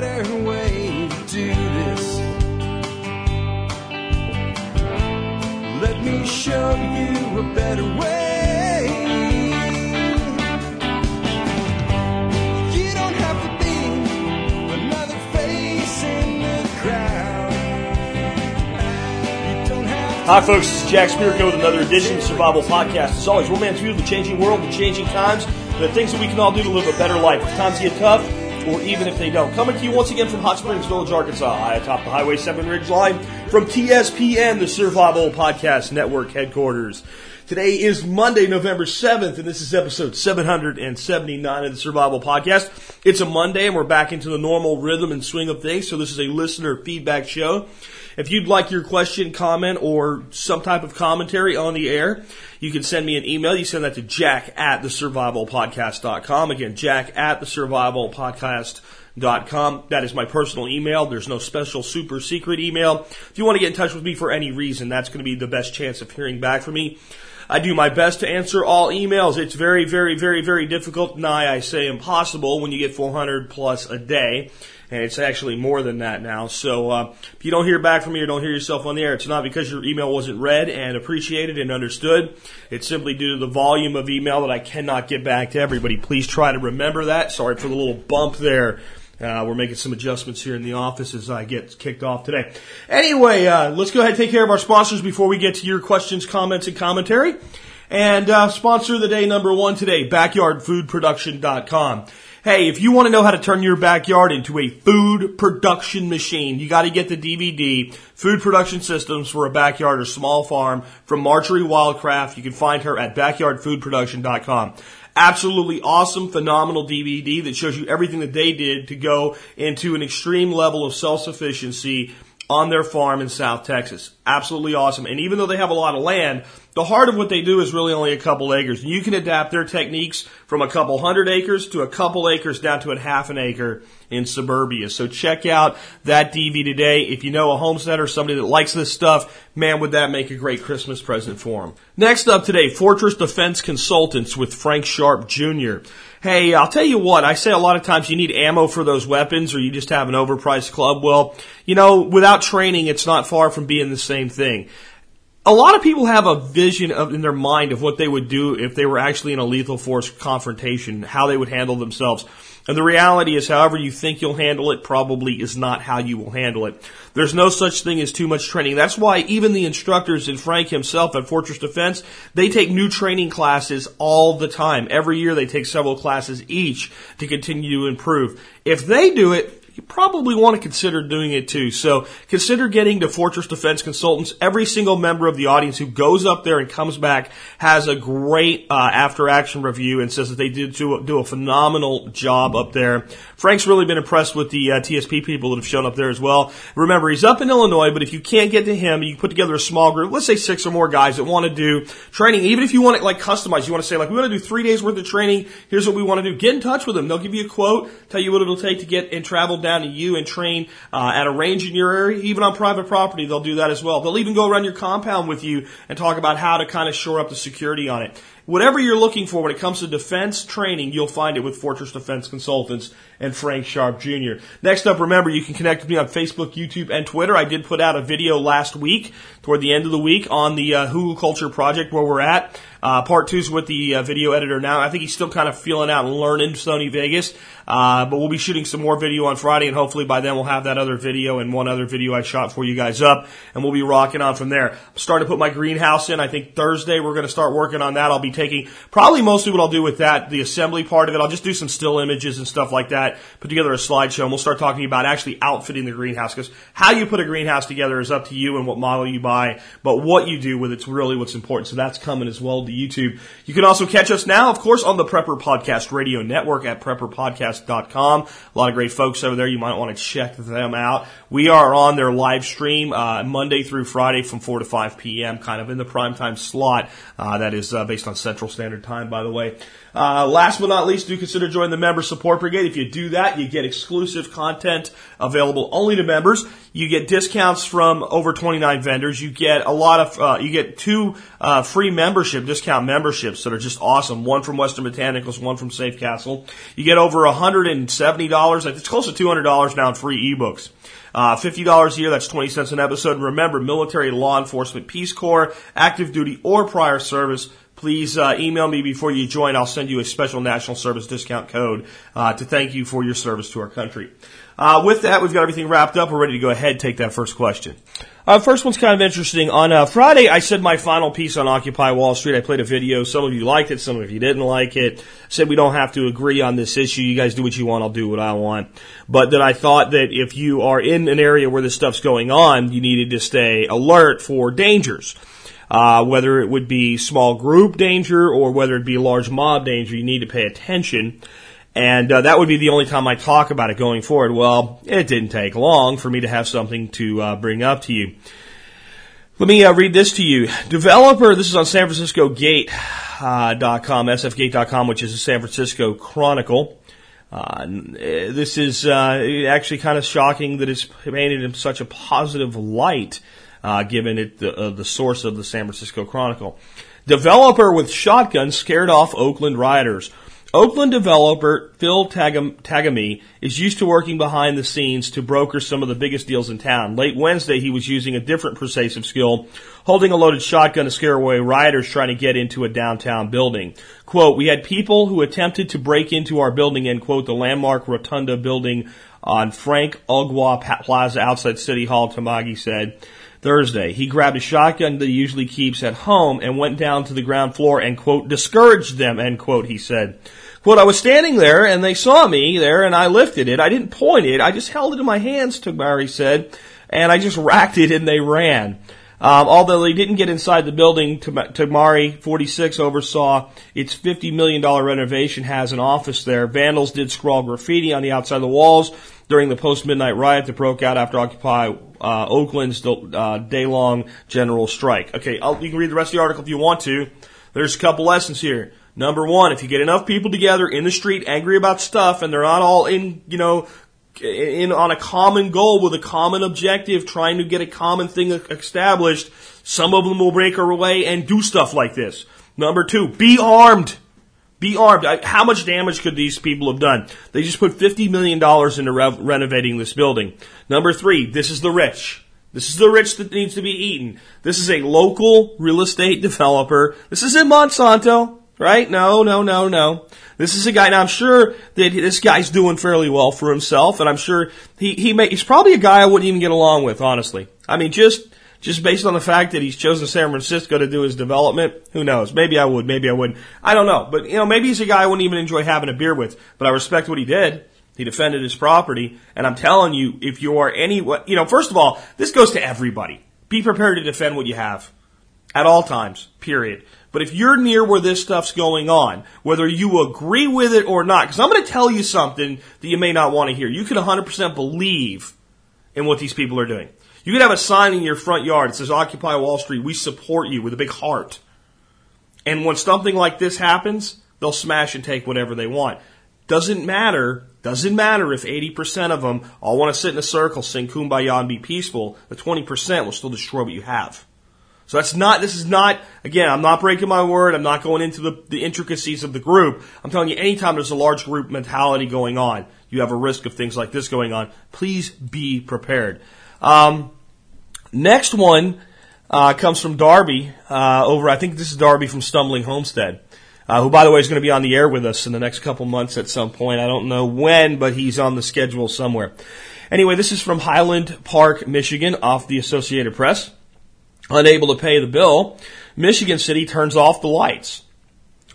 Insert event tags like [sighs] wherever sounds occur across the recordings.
better way to do this. Let me show you a better way. You don't have to be another face in the crowd. Hi, folks. This is Jack Spirko with another edition of Survival Podcast. As always, one man's view of the changing world, the changing times, the things that we can all do to live a better life. If times get tough, or even if they don't. Coming to you once again from Hot Springs Village, Arkansas, high atop the Highway 7 Ridge Line from TSPN, the Survival Podcast Network headquarters. Today is Monday, November 7th, and this is episode 779 of the Survival Podcast. It's a Monday, and we're back into the normal rhythm and swing of things, so this is a listener feedback show. If you'd like your question, comment, or some type of commentary on the air, you can send me an email. You send that to jack at thesurvivalpodcast.com. Again, jack at thesurvivalpodcast.com. That is my personal email. There's no special super secret email. If you want to get in touch with me for any reason, that's going to be the best chance of hearing back from me. I do my best to answer all emails. It's very, very, very, very difficult. Nigh, I say impossible when you get 400 plus a day. And it's actually more than that now. So, uh, if you don't hear back from me or don't hear yourself on the air, it's not because your email wasn't read and appreciated and understood. It's simply due to the volume of email that I cannot get back to everybody. Please try to remember that. Sorry for the little bump there. Uh, we're making some adjustments here in the office as I get kicked off today. Anyway, uh, let's go ahead and take care of our sponsors before we get to your questions, comments, and commentary. And uh, sponsor of the day number one today, backyardfoodproduction.com. Hey, if you want to know how to turn your backyard into a food production machine, you got to get the DVD, Food Production Systems for a Backyard or Small Farm from Marjory Wildcraft. You can find her at backyardfoodproduction.com. Absolutely awesome, phenomenal DVD that shows you everything that they did to go into an extreme level of self-sufficiency on their farm in South Texas. Absolutely awesome. And even though they have a lot of land, the heart of what they do is really only a couple acres. You can adapt their techniques from a couple hundred acres to a couple acres down to a half an acre in suburbia. So check out that DV today. If you know a homesteader, somebody that likes this stuff, man, would that make a great Christmas present for them. Next up today, Fortress Defense Consultants with Frank Sharp Jr. Hey, I'll tell you what, I say a lot of times you need ammo for those weapons or you just have an overpriced club. Well, you know, without training, it's not far from being the same thing a lot of people have a vision of, in their mind of what they would do if they were actually in a lethal force confrontation, how they would handle themselves. And the reality is, however you think you'll handle it probably is not how you will handle it. There's no such thing as too much training. That's why even the instructors and Frank himself at Fortress Defense, they take new training classes all the time. Every year they take several classes each to continue to improve. If they do it, you probably want to consider doing it too. So consider getting to Fortress Defense Consultants. Every single member of the audience who goes up there and comes back has a great uh, after action review and says that they did do, do a phenomenal job up there. Frank's really been impressed with the uh, TSP people that have shown up there as well. Remember, he's up in Illinois, but if you can't get to him, you put together a small group, let's say six or more guys that want to do training. Even if you want it like customized, you want to say like, we want to do three days worth of training. Here's what we want to do. Get in touch with them. They'll give you a quote, tell you what it'll take to get and travel down to you and train uh, at a range in your area, even on private property. They'll do that as well. They'll even go around your compound with you and talk about how to kind of shore up the security on it. Whatever you're looking for when it comes to defense training, you'll find it with Fortress Defense Consultants and Frank Sharp Jr. Next up, remember you can connect with me on Facebook, YouTube, and Twitter. I did put out a video last week, toward the end of the week, on the uh, hugelkultur Project where we're at. Uh, part two's with the uh, video editor now. I think he's still kind of feeling out and learning Sony Vegas. Uh, but we'll be shooting some more video on Friday, and hopefully by then we'll have that other video and one other video I shot for you guys up, and we'll be rocking on from there. I'm starting to put my greenhouse in. I think Thursday we're going to start working on that. I'll be taking probably mostly what I'll do with that, the assembly part of it. I'll just do some still images and stuff like that. Put together a slideshow, and we'll start talking about actually outfitting the greenhouse because how you put a greenhouse together is up to you and what model you buy, but what you do with it's really what's important. So that's coming as well to YouTube. You can also catch us now, of course, on the Prepper Podcast Radio Network at prepperpodcast.com. A lot of great folks over there. You might want to check them out. We are on their live stream uh, Monday through Friday from 4 to 5 p.m., kind of in the primetime slot. Uh, that is uh, based on Central Standard Time, by the way. Uh, last but not least, do consider joining the Member Support Brigade. If you do that, you get exclusive content available only to members. You get discounts from over 29 vendors. You get a lot of, uh, you get two uh, free membership, discount memberships that are just awesome. One from Western Botanicals, one from Safe Castle. You get over $170, it's close to $200 now in free ebooks. Uh, $50 a year, that's 20 cents an episode. And remember, military, law enforcement, Peace Corps, active duty, or prior service, please uh, email me before you join. I'll send you a special national service discount code uh, to thank you for your service to our country. Uh, with that, we've got everything wrapped up. We're ready to go ahead and take that first question. Uh, first one's kind of interesting. On uh, Friday, I said my final piece on Occupy Wall Street. I played a video. Some of you liked it, some of you didn't like it. Said we don't have to agree on this issue. You guys do what you want. I'll do what I want. But that I thought that if you are in an area where this stuff's going on, you needed to stay alert for dangers. Uh, whether it would be small group danger or whether it be large mob danger, you need to pay attention. And uh, that would be the only time I talk about it going forward. Well, it didn't take long for me to have something to uh, bring up to you. Let me uh, read this to you. Developer, this is on San Francisco Gate.com, uh, sfgate.com, which is a San Francisco Chronicle. Uh, this is uh, actually kind of shocking that it's painted in such a positive light, uh, given it the, uh, the source of the San Francisco Chronicle. Developer with shotgun scared off Oakland rioters. Oakland developer Phil Tagami is used to working behind the scenes to broker some of the biggest deals in town. Late Wednesday, he was using a different persuasive skill, holding a loaded shotgun to scare away rioters trying to get into a downtown building. Quote, we had people who attempted to break into our building and quote, the landmark Rotunda building on Frank Ogawa Plaza outside City Hall, Tamagi said. Thursday. He grabbed a shotgun that he usually keeps at home and went down to the ground floor and quote, discouraged them, end quote, he said. Quote, I was standing there and they saw me there and I lifted it. I didn't point it. I just held it in my hands, Tagmari said, and I just racked it and they ran. Um, although they didn't get inside the building, Tagmari 46 oversaw its $50 million renovation has an office there. Vandals did scrawl graffiti on the outside of the walls during the post-midnight riot that broke out after Occupy uh, Oakland's uh, day-long general strike. Okay, I'll, you can read the rest of the article if you want to. There's a couple lessons here. Number one, if you get enough people together in the street angry about stuff and they're not all in, you know, in on a common goal with a common objective, trying to get a common thing established, some of them will break away and do stuff like this. Number two, be armed. Be armed. How much damage could these people have done? They just put $50 million into re- renovating this building. Number three, this is the rich. This is the rich that needs to be eaten. This is a local real estate developer. This isn't Monsanto right? No, no, no, no. This is a guy, and I'm sure that this guy's doing fairly well for himself, and I'm sure he, he may, he's probably a guy I wouldn't even get along with, honestly. I mean, just, just based on the fact that he's chosen San Francisco to do his development, who knows? Maybe I would, maybe I wouldn't. I don't know. But, you know, maybe he's a guy I wouldn't even enjoy having a beer with, but I respect what he did. He defended his property, and I'm telling you, if you are any, you know, first of all, this goes to everybody. Be prepared to defend what you have. At all times. Period. But if you're near where this stuff's going on, whether you agree with it or not, because I'm going to tell you something that you may not want to hear. You can 100% believe in what these people are doing. You could have a sign in your front yard that says Occupy Wall Street, we support you with a big heart. And when something like this happens, they'll smash and take whatever they want. Doesn't matter, doesn't matter if 80% of them all want to sit in a circle, sing kumbaya and be peaceful. The 20% will still destroy what you have. So that's not, this is not, again, I'm not breaking my word. I'm not going into the, the intricacies of the group. I'm telling you, anytime there's a large group mentality going on, you have a risk of things like this going on. Please be prepared. Um, next one uh, comes from Darby uh, over, I think this is Darby from Stumbling Homestead. Uh, who, by the way, is going to be on the air with us in the next couple months at some point. I don't know when, but he's on the schedule somewhere. Anyway, this is from Highland Park, Michigan, off the Associated Press. Unable to pay the bill, Michigan City turns off the lights.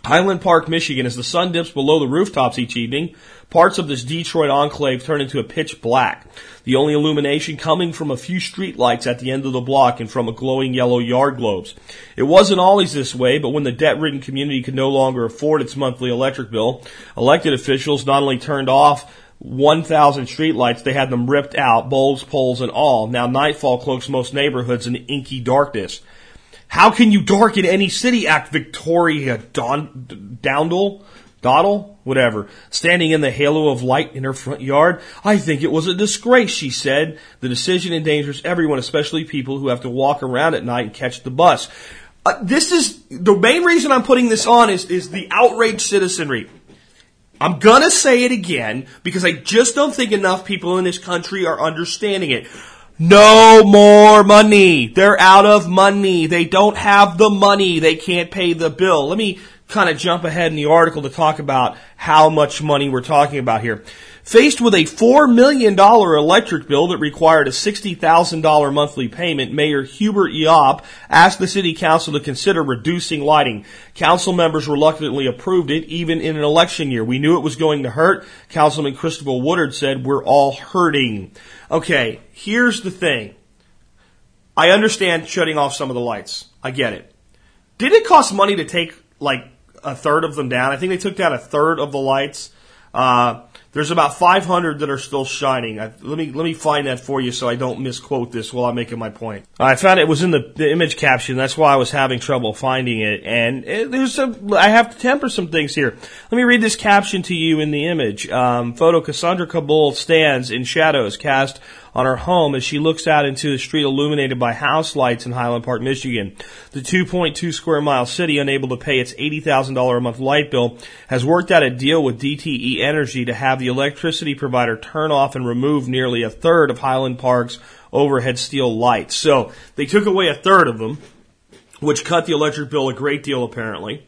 Highland Park, Michigan, as the sun dips below the rooftops each evening, parts of this Detroit enclave turn into a pitch black. The only illumination coming from a few street lights at the end of the block and from a glowing yellow yard globes. It wasn't always this way, but when the debt-ridden community could no longer afford its monthly electric bill, elected officials not only turned off 1,000 streetlights. They had them ripped out, bulbs, poles, and all. Now nightfall cloaks most neighborhoods in inky darkness. How can you darken any city? Act Victoria Don, Doddle, whatever, standing in the halo of light in her front yard. I think it was a disgrace, she said. The decision endangers everyone, especially people who have to walk around at night and catch the bus. Uh, this is the main reason I'm putting this on is, is the outraged citizenry. I'm gonna say it again because I just don't think enough people in this country are understanding it. No more money. They're out of money. They don't have the money. They can't pay the bill. Let me kind of jump ahead in the article to talk about how much money we're talking about here. Faced with a $4 million electric bill that required a $60,000 monthly payment, Mayor Hubert Yopp asked the City Council to consider reducing lighting. Council members reluctantly approved it, even in an election year. We knew it was going to hurt. Councilman Christopher Woodard said, we're all hurting. Okay, here's the thing. I understand shutting off some of the lights. I get it. Did it cost money to take like a third of them down? I think they took down a third of the lights. Uh, there's about 500 that are still shining. I, let me let me find that for you so I don't misquote this while I'm making my point. I found it was in the, the image caption. That's why I was having trouble finding it. And it, there's a I have to temper some things here. Let me read this caption to you in the image. Um, photo: Cassandra Kabul stands in shadows cast on her home as she looks out into the street illuminated by house lights in Highland Park, Michigan. The 2.2 square mile city, unable to pay its $80,000 a month light bill, has worked out a deal with DTE Energy to have the electricity provider turn off and remove nearly a third of Highland Park's overhead steel lights. So they took away a third of them, which cut the electric bill a great deal apparently.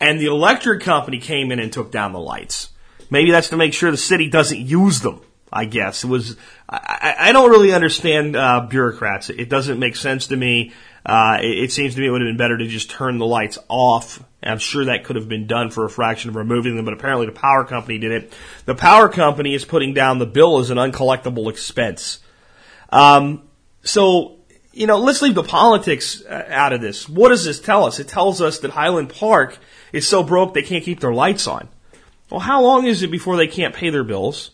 And the electric company came in and took down the lights. Maybe that's to make sure the city doesn't use them. I guess it was. I, I don't really understand uh, bureaucrats. It doesn't make sense to me. Uh, it, it, seems to me it would have been better to just turn the lights off. I'm sure that could have been done for a fraction of removing them, but apparently the power company did it. The power company is putting down the bill as an uncollectible expense. Um, so you know, let's leave the politics uh, out of this. What does this tell us? It tells us that Highland Park is so broke they can't keep their lights on. Well, how long is it before they can't pay their bills?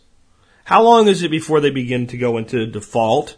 How long is it before they begin to go into default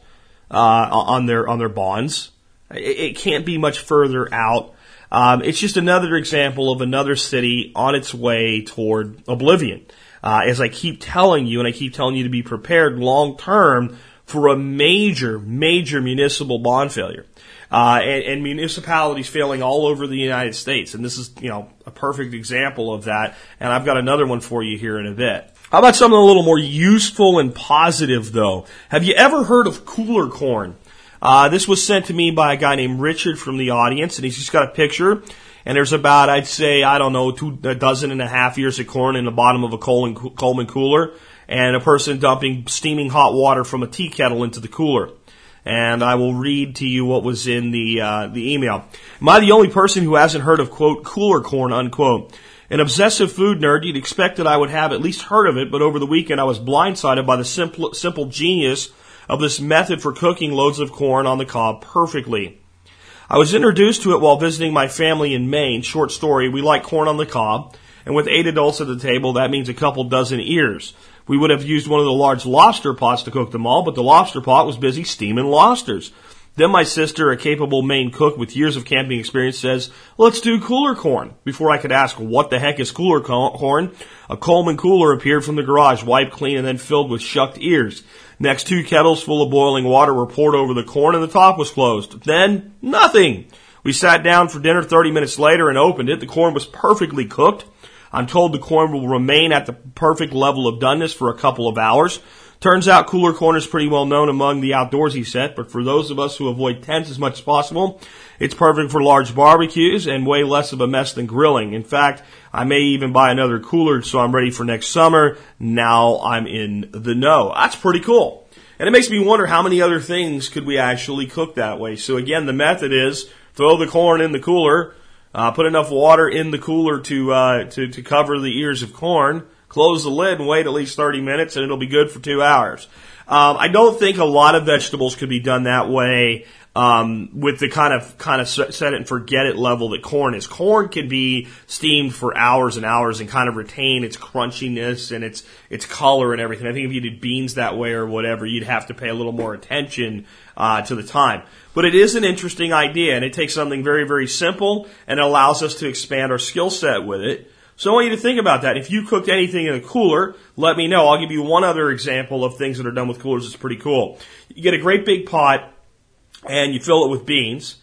uh, on their on their bonds? It, it can't be much further out. Um, it's just another example of another city on its way toward oblivion. Uh, as I keep telling you, and I keep telling you to be prepared long term for a major, major municipal bond failure. Uh, and, and, municipalities failing all over the United States. And this is, you know, a perfect example of that. And I've got another one for you here in a bit. How about something a little more useful and positive, though? Have you ever heard of cooler corn? Uh, this was sent to me by a guy named Richard from the audience, and he's just got a picture. And there's about, I'd say, I don't know, two, a dozen and a half ears of corn in the bottom of a Coleman cooler, and a person dumping steaming hot water from a tea kettle into the cooler. And I will read to you what was in the uh, the email. Am I the only person who hasn't heard of quote cooler corn unquote? An obsessive food nerd, you'd expect that I would have at least heard of it, but over the weekend I was blindsided by the simple, simple genius of this method for cooking loads of corn on the cob perfectly. I was introduced to it while visiting my family in Maine. Short story, we like corn on the cob, and with eight adults at the table, that means a couple dozen ears. We would have used one of the large lobster pots to cook them all, but the lobster pot was busy steaming lobsters. Then my sister, a capable Maine cook with years of camping experience, says, let's do cooler corn. Before I could ask, what the heck is cooler corn? A Coleman cooler appeared from the garage, wiped clean and then filled with shucked ears. Next, two kettles full of boiling water were poured over the corn and the top was closed. Then, nothing. We sat down for dinner 30 minutes later and opened it. The corn was perfectly cooked. I'm told the corn will remain at the perfect level of doneness for a couple of hours. Turns out cooler corn is pretty well known among the outdoorsy set, but for those of us who avoid tents as much as possible, it's perfect for large barbecues and way less of a mess than grilling. In fact, I may even buy another cooler so I'm ready for next summer. Now I'm in the know. That's pretty cool. And it makes me wonder how many other things could we actually cook that way. So again, the method is throw the corn in the cooler, uh, put enough water in the cooler to, uh, to, to cover the ears of corn, close the lid and wait at least 30 minutes and it'll be good for two hours. Um, I don't think a lot of vegetables could be done that way um, with the kind of kind of set it and forget it level that corn is. Corn can be steamed for hours and hours and kind of retain its crunchiness and its its color and everything. I think if you did beans that way or whatever, you'd have to pay a little more attention uh, to the time. But it is an interesting idea, and it takes something very very simple and it allows us to expand our skill set with it. So I want you to think about that. If you cooked anything in a cooler, let me know. I'll give you one other example of things that are done with coolers that's pretty cool. You get a great big pot and you fill it with beans.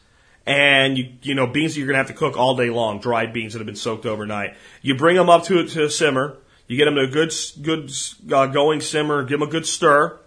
And you, you know, beans that you're going to have to cook all day long, dried beans that have been soaked overnight. You bring them up to, to a simmer. You get them to a good, good, uh, going simmer. Give them a good stir.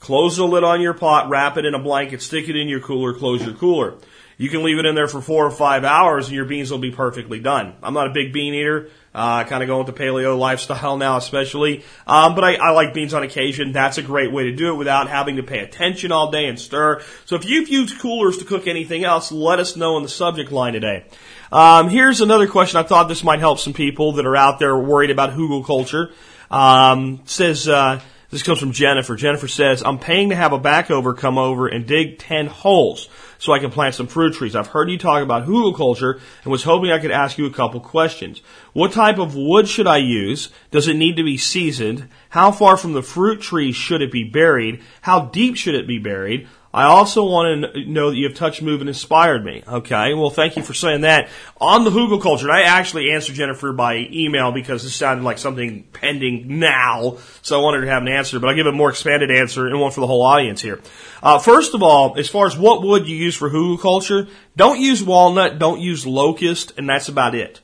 Close the lid on your pot, wrap it in a blanket, stick it in your cooler, close your cooler. You can leave it in there for four or five hours and your beans will be perfectly done. I'm not a big bean eater. Uh, kind of going the paleo lifestyle [laughs] now, especially. Um, but I, I like beans on occasion. That's a great way to do it without having to pay attention all day and stir. So if you've used coolers to cook anything else, let us know in the subject line today. Um, here's another question. I thought this might help some people that are out there worried about hugelkultur. Um, says, uh, this comes from Jennifer. Jennifer says, I'm paying to have a backover come over and dig 10 holes so I can plant some fruit trees. I've heard you talk about hugelkultur and was hoping I could ask you a couple questions. What type of wood should I use? Does it need to be seasoned? How far from the fruit tree should it be buried? How deep should it be buried? I also want to know that you have touched, move, and inspired me. Okay, well, thank you for saying that. On the hugelkultur, I actually answered Jennifer by email because this sounded like something pending now, so I wanted to have an answer, but I'll give a more expanded answer and one for the whole audience here. Uh, first of all, as far as what wood you use for hugelkultur, don't use walnut, don't use locust, and that's about it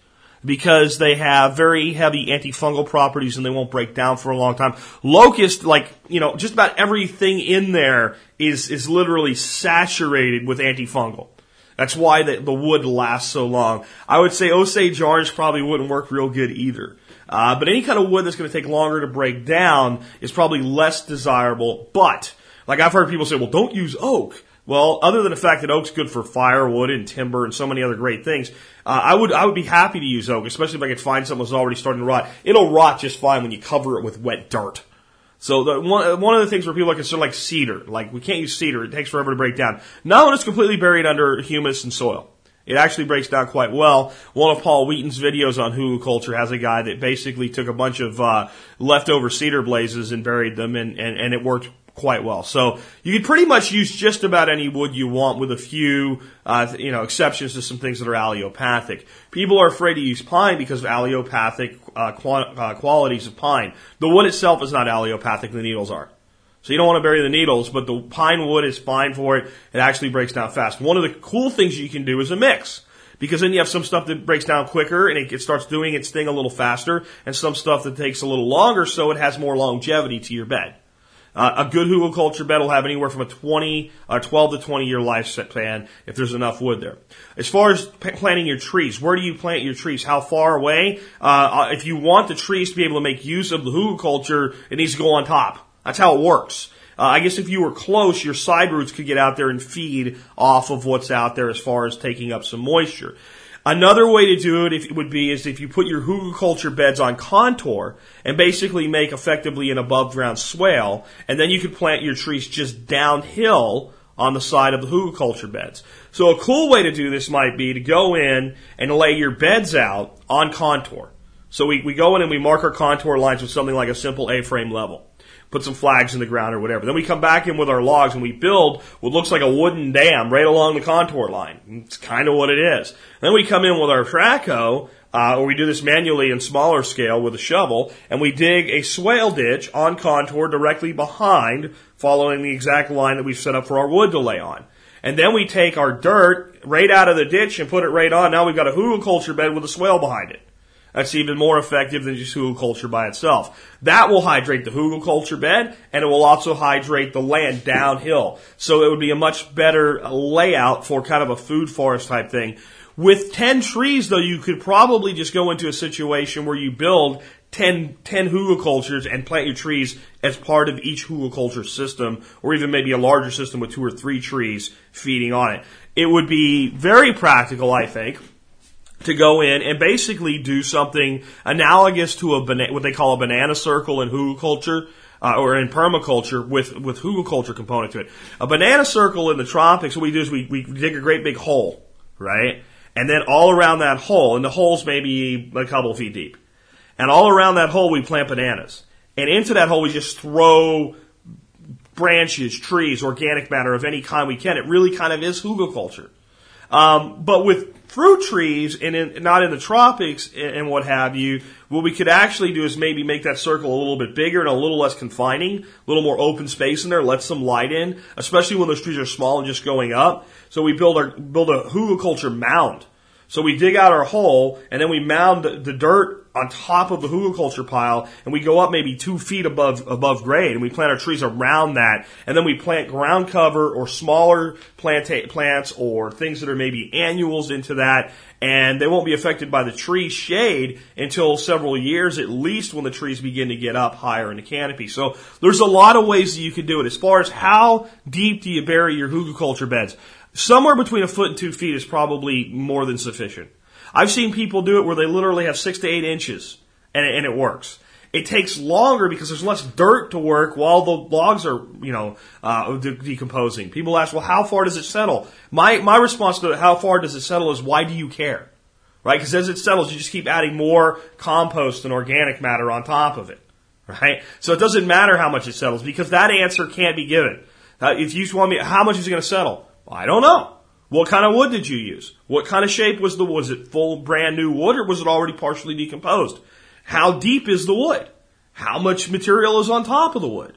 because they have very heavy antifungal properties and they won't break down for a long time. Locust, like, you know, just about everything in there is, is literally saturated with antifungal. That's why the, the wood lasts so long. I would say Osage orange probably wouldn't work real good either. Uh, but any kind of wood that's going to take longer to break down is probably less desirable. But, like I've heard people say, well, don't use oak. Well, other than the fact that oak's good for firewood and timber and so many other great things, uh, I would I would be happy to use oak, especially if I could find something that's already starting to rot. It'll rot just fine when you cover it with wet dirt. So the, one one of the things where people are concerned, like cedar, like we can't use cedar; it takes forever to break down. Not when it's completely buried under humus and soil. It actually breaks down quite well. One of Paul Wheaton's videos on hugelkultur has a guy that basically took a bunch of uh, leftover cedar blazes and buried them, and, and, and it worked quite well. So you can pretty much use just about any wood you want with a few, uh, you know, exceptions to some things that are allelopathic. People are afraid to use pine because of allelopathic uh, uh, qualities of pine. The wood itself is not allelopathic, the needles are. So you don't want to bury the needles, but the pine wood is fine for it. It actually breaks down fast. One of the cool things you can do is a mix. Because then you have some stuff that breaks down quicker and it starts doing its thing a little faster, and some stuff that takes a little longer so it has more longevity to your bed. Uh, a good hugelkultur bed will have anywhere from a 20, uh, 12 to 20 year lifespan if there's enough wood there. As far as p- planting your trees, where do you plant your trees? How far away? Uh, uh if you want the trees to be able to make use of the hugelkultur, it needs to go on top. That's how it works. Uh, I guess if you were close, your side roots could get out there and feed off of what's out there as far as taking up some moisture. Another way to do it if, would be is if you put your hugelkultur beds on contour and basically make effectively an above ground swale, and then you could plant your trees just downhill on the side of the hugelkultur beds. So a cool way to do this might be to go in and lay your beds out on contour. So we, we go in and we mark our contour lines with something like a simple A-frame level put some flags in the ground or whatever. Then we come back in with our logs and we build what looks like a wooden dam right along the contour line. It's kind of what it is. Then we come in with our track hoe, uh, or we do this manually in smaller scale with a shovel, and we dig a swale ditch on contour directly behind, following the exact line that we've set up for our wood to lay on. And then we take our dirt right out of the ditch and put it right on. Now we've got a hugelkultur bed with a swale behind it. That's even more effective than just hugelkultur by itself. That will hydrate the hugelkultur bed and it will also hydrate the land downhill. So it would be a much better layout for kind of a food forest type thing. With 10 trees though, you could probably just go into a situation where you build 10, 10 hugelkulturs and plant your trees as part of each hugelkultur system, or even maybe a larger system with two or three trees feeding on it. It would be very practical, I think, to go in and basically do something analogous to a bana- what they call a banana circle in hugelkultur. Uh, or in permaculture with with hugelkultur component to it. A banana circle in the tropics, what we do is we, we dig a great big hole, right? And then all around that hole, and the hole's maybe a couple feet deep. And all around that hole we plant bananas. And into that hole we just throw branches, trees, organic matter of any kind we can. It really kind of is hugelkultur. Um, but with fruit trees and in, not in the tropics and what have you, what we could actually do is maybe make that circle a little bit bigger and a little less confining, a little more open space in there, let some light in, especially when those trees are small and just going up. So we build our build a hugelkultur mound. So we dig out our hole and then we mound the, the dirt on top of the hugelkultur pile and we go up maybe two feet above above grade and we plant our trees around that and then we plant ground cover or smaller plant plants or things that are maybe annuals into that and they won't be affected by the tree shade until several years at least when the trees begin to get up higher in the canopy. So there's a lot of ways that you can do it. As far as how deep do you bury your hugelkultur beds? Somewhere between a foot and two feet is probably more than sufficient. I've seen people do it where they literally have six to eight inches and, and it works. It takes longer because there's less dirt to work while the logs are, you know, uh, de- decomposing. People ask, well, how far does it settle? My, my response to how far does it settle is, why do you care? Right? Because as it settles, you just keep adding more compost and organic matter on top of it. Right? So it doesn't matter how much it settles because that answer can't be given. Uh, if you just want me, how much is it going to settle? Well, I don't know. What kind of wood did you use? What kind of shape was the wood? Was it full brand new wood or was it already partially decomposed? How deep is the wood? How much material is on top of the wood?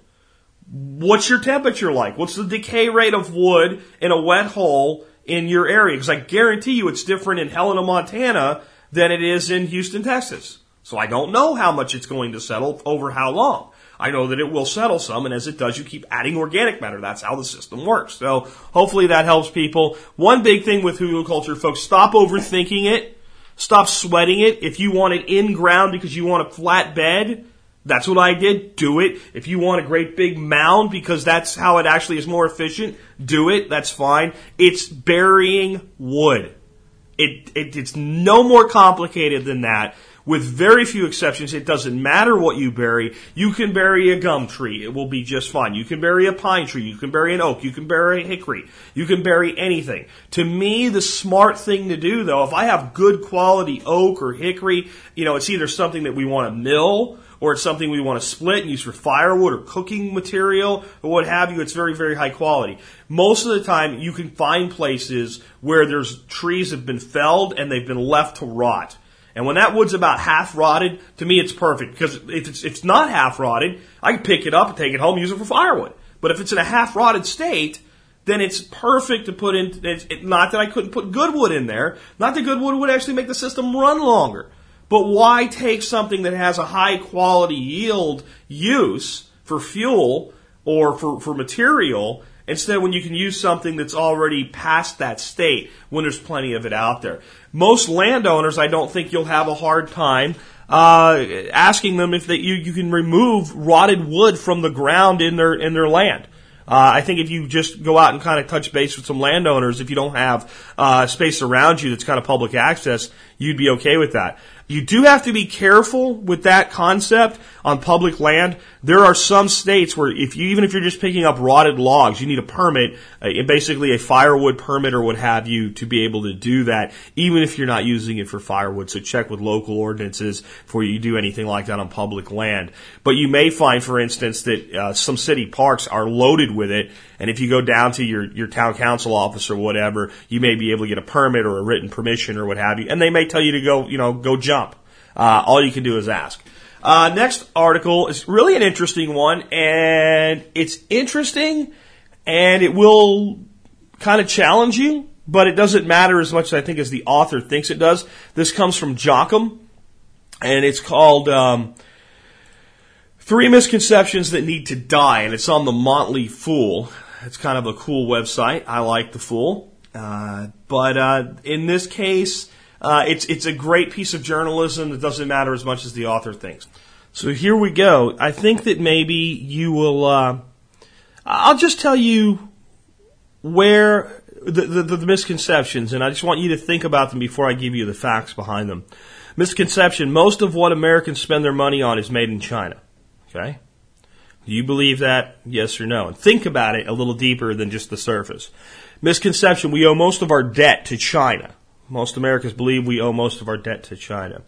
What's your temperature like? What's the decay rate of wood in a wet hole in your area? Because I guarantee you it's different in Helena, Montana than it is in Houston, Texas. So I don't know how much it's going to settle over how long. I know that it will settle some, and as it does, you keep adding organic matter. That's how the system works. So hopefully that helps people. One big thing with hugelkultur, folks, stop overthinking it. Stop sweating it. If you want it in ground because you want a flat bed, that's what I did. Do it. If you want a great big mound because that's how it actually is more efficient, do it. That's fine. It's burying wood. It, it, it's no more complicated than that with very few exceptions, it doesn't matter what you bury. You can bury a gum tree. It will be just fine. You can bury a pine tree. You can bury an oak. You can bury a hickory. You can bury anything. To me, the smart thing to do though, if I have good quality oak or hickory, you know, it's either something that we want to mill or it's something we want to split and use for firewood or cooking material or what have you. It's very, very high quality. Most of the time, you can find places where there's trees have been felled and they've been left to rot. And when that wood's about half rotted, to me it's perfect because if it's, it's not half rotted, I can pick it up and take it home use it for firewood. But if it's in a half rotted state, then it's perfect to put in. It, not that I couldn't put good wood in there. Not that good wood would actually make the system run longer. But why take something that has a high quality yield use for fuel or for, for material Instead, when you can use something that's already past that state, when there's plenty of it out there. Most landowners, I don't think you'll have a hard time uh, asking them if that you, you can remove rotted wood from the ground in their in their land. Uh, I think if you just go out and kind of touch base with some landowners, if you don't have uh, space around you that's kind of public access, you'd be okay with that. You do have to be careful with that concept on public land. There are some states where if you, even if you're just picking up rotted logs, you need a permit, uh, basically a firewood permit or what have you to be able to do that, even if you're not using it for firewood. So check with local ordinances before you do anything like that on public land. But you may find, for instance, that uh, some city parks are loaded with it and if you go down to your, your town council office or whatever, you may be able to get a permit or a written permission or what have you. And they may tell you to go, you know, go jump. Uh, all you can do is ask. Uh, next article is really an interesting one, and it's interesting, and it will kind of challenge you, but it doesn't matter as much as I think as the author thinks it does. This comes from Jockum, and it's called um, Three Misconceptions That Need to Die, and it's on the Motley Fool. It's kind of a cool website. I like the Fool. Uh, but uh, in this case, uh, it's it's a great piece of journalism that doesn't matter as much as the author thinks. So here we go. I think that maybe you will. Uh, I'll just tell you where the, the, the misconceptions, and I just want you to think about them before I give you the facts behind them. Misconception: most of what Americans spend their money on is made in China. Okay. Do you believe that? Yes or no? And think about it a little deeper than just the surface. Misconception: we owe most of our debt to China. Most Americans believe we owe most of our debt to China.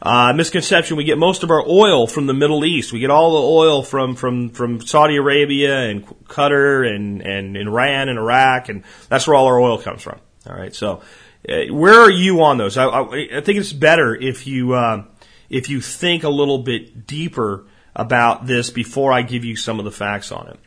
Uh, misconception: we get most of our oil from the Middle East. We get all the oil from from from Saudi Arabia and Qatar and and Iran and Iraq, and that's where all our oil comes from. All right, so uh, where are you on those? I, I, I think it's better if you uh, if you think a little bit deeper about this before I give you some of the facts on it.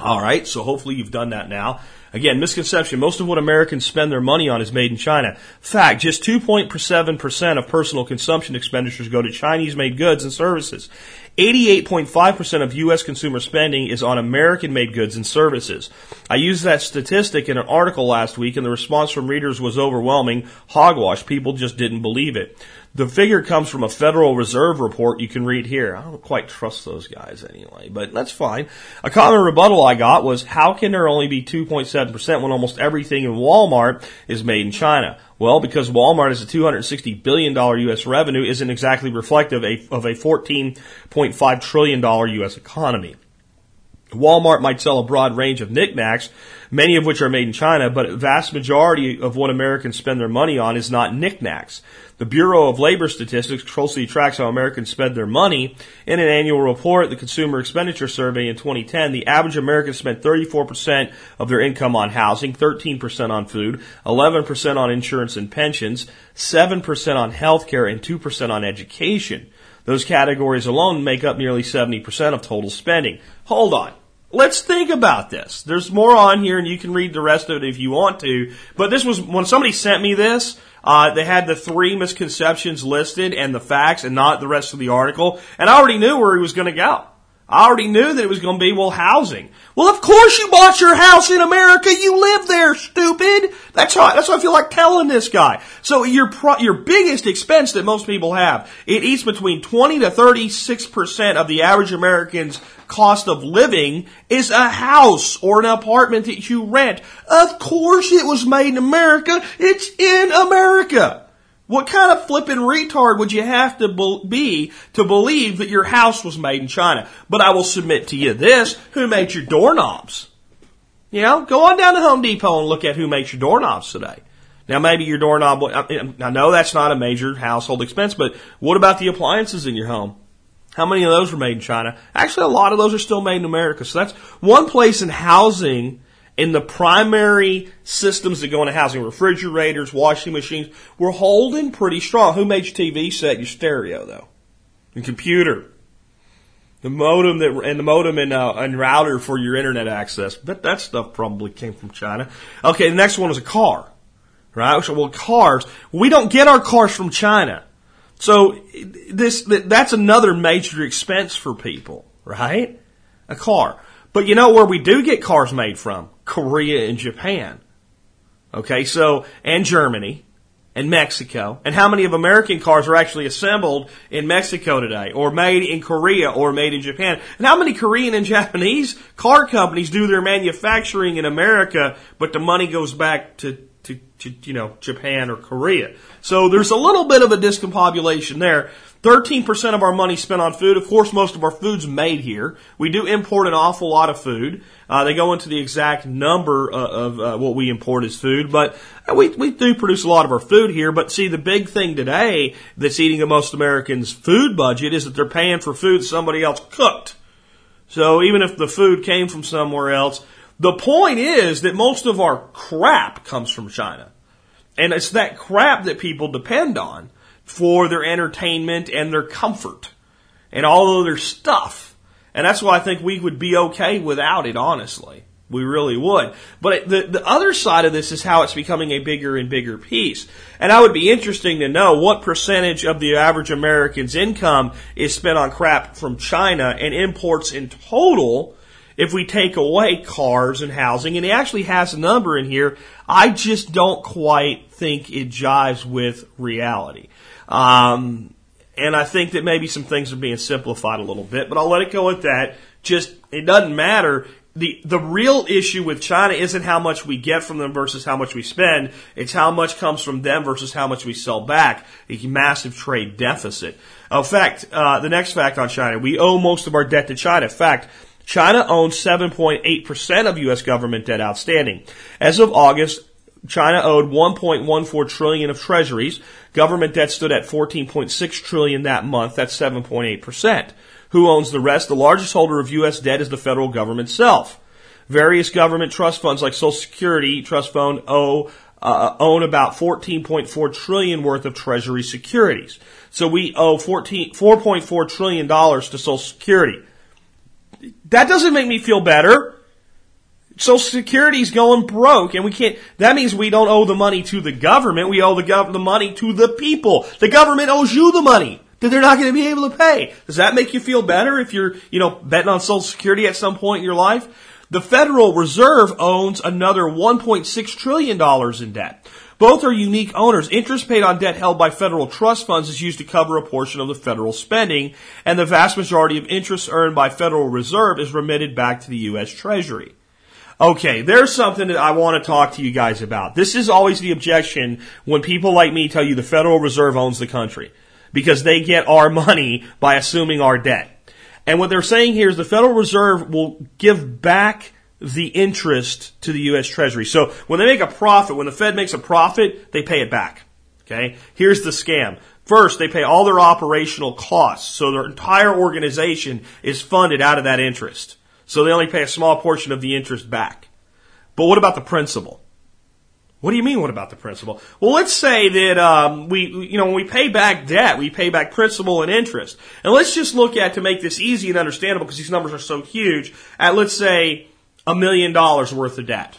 All right, so hopefully you've done that now. Again, misconception. Most of what Americans spend their money on is made in China. Fact, just 2.7% of personal consumption expenditures go to Chinese made goods and services. 88.5% of U.S. consumer spending is on American made goods and services. I used that statistic in an article last week and the response from readers was overwhelming. Hogwash. People just didn't believe it. The figure comes from a Federal Reserve report you can read here. I don't quite trust those guys anyway, but that's fine. A common rebuttal I got was, how can there only be 2.7% when almost everything in Walmart is made in China? Well, because Walmart is a $260 billion U.S. revenue isn't exactly reflective of a $14.5 trillion U.S. economy. Walmart might sell a broad range of knickknacks, many of which are made in China, but a vast majority of what Americans spend their money on is not knickknacks. The Bureau of Labor Statistics closely tracks how Americans spend their money. In an annual report, the Consumer Expenditure Survey in 2010, the average American spent 34% of their income on housing, 13% on food, 11% on insurance and pensions, 7% on healthcare, and 2% on education. Those categories alone make up nearly 70% of total spending. Hold on. Let's think about this. There's more on here and you can read the rest of it if you want to. But this was, when somebody sent me this, uh, they had the three misconceptions listed and the facts and not the rest of the article. And I already knew where he was going to go. I already knew that it was going to be, well, housing. Well, of course you bought your house in America. You live there, stupid. That's how, that's what I feel like telling this guy. So your, your biggest expense that most people have, it eats between 20 to 36% of the average American's cost of living is a house or an apartment that you rent. Of course it was made in America. It's in America. What kind of flippin' retard would you have to be to believe that your house was made in China? But I will submit to you this, who made your doorknobs? You know, go on down to Home Depot and look at who makes your doorknobs today. Now maybe your doorknob, I know that's not a major household expense, but what about the appliances in your home? How many of those were made in China? Actually, a lot of those are still made in America. So that's one place in housing in the primary systems that go into housing, refrigerators, washing machines, we're holding pretty strong. Who made your TV set, your stereo though? Your computer. The modem that, and the modem and, uh, and router for your internet access. But that stuff probably came from China. Okay, the next one is a car. Right? So, well, cars. We don't get our cars from China. So this, that's another major expense for people, right? A car. But you know where we do get cars made from? Korea and Japan. Okay, so, and Germany and Mexico. And how many of American cars are actually assembled in Mexico today, or made in Korea, or made in Japan? And how many Korean and [laughs] Japanese car companies do their manufacturing in America, but the money goes back to, you know, Japan or Korea? So there's a little bit of a discombobulation there. 13% of our money spent on food. Of course, most of our food's made here. We do import an awful lot of food. Uh, they go into the exact number uh, of uh, what we import as food, but uh, we, we do produce a lot of our food here. But see, the big thing today that's eating the most Americans' food budget is that they're paying for food somebody else cooked. So even if the food came from somewhere else, the point is that most of our crap comes from China. And it's that crap that people depend on for their entertainment and their comfort and all of their stuff. And that's why I think we would be okay without it, honestly. We really would. But the, the other side of this is how it's becoming a bigger and bigger piece. And I would be interesting to know what percentage of the average American's income is spent on crap from China and imports in total if we take away cars and housing. And he actually has a number in here. I just don't quite think it jives with reality. Um, and I think that maybe some things are being simplified a little bit, but I'll let it go at that. Just, it doesn't matter. the the real issue with China isn't how much we get from them versus how much we spend. It's how much comes from them versus how much we sell back. A massive trade deficit. In fact, uh, the next fact on China, we owe most of our debt to China. In fact, China owns 7.8% of U.S. government debt outstanding. As of August, China owed 1.14 trillion of treasuries. Government debt stood at 14.6 trillion that month. That's 7.8%. Who owns the rest? The largest holder of U.S. debt is the federal government itself. Various government trust funds like Social Security Trust Fund owe, uh, own about 14.4 trillion worth of treasury securities. So we owe 14, $4.4 trillion to Social Security. That doesn't make me feel better. Social Security's going broke, and we can't. That means we don't owe the money to the government. We owe the gov- the money to the people. The government owes you the money that they're not going to be able to pay. Does that make you feel better if you're, you know, betting on Social Security at some point in your life? The Federal Reserve owns another $1.6 trillion in debt. Both are unique owners. Interest paid on debt held by federal trust funds is used to cover a portion of the federal spending, and the vast majority of interest earned by Federal Reserve is remitted back to the U.S. Treasury. Okay, there's something that I want to talk to you guys about. This is always the objection when people like me tell you the Federal Reserve owns the country because they get our money by assuming our debt. And what they're saying here is the Federal Reserve will give back the interest to the U.S. Treasury. So when they make a profit, when the Fed makes a profit, they pay it back. Okay? Here's the scam. First, they pay all their operational costs. So their entire organization is funded out of that interest. So they only pay a small portion of the interest back. But what about the principal? What do you mean? What about the principal? Well, let's say that um, we, you know, when we pay back debt, we pay back principal and interest. And let's just look at to make this easy and understandable because these numbers are so huge. At let's say a million dollars worth of debt,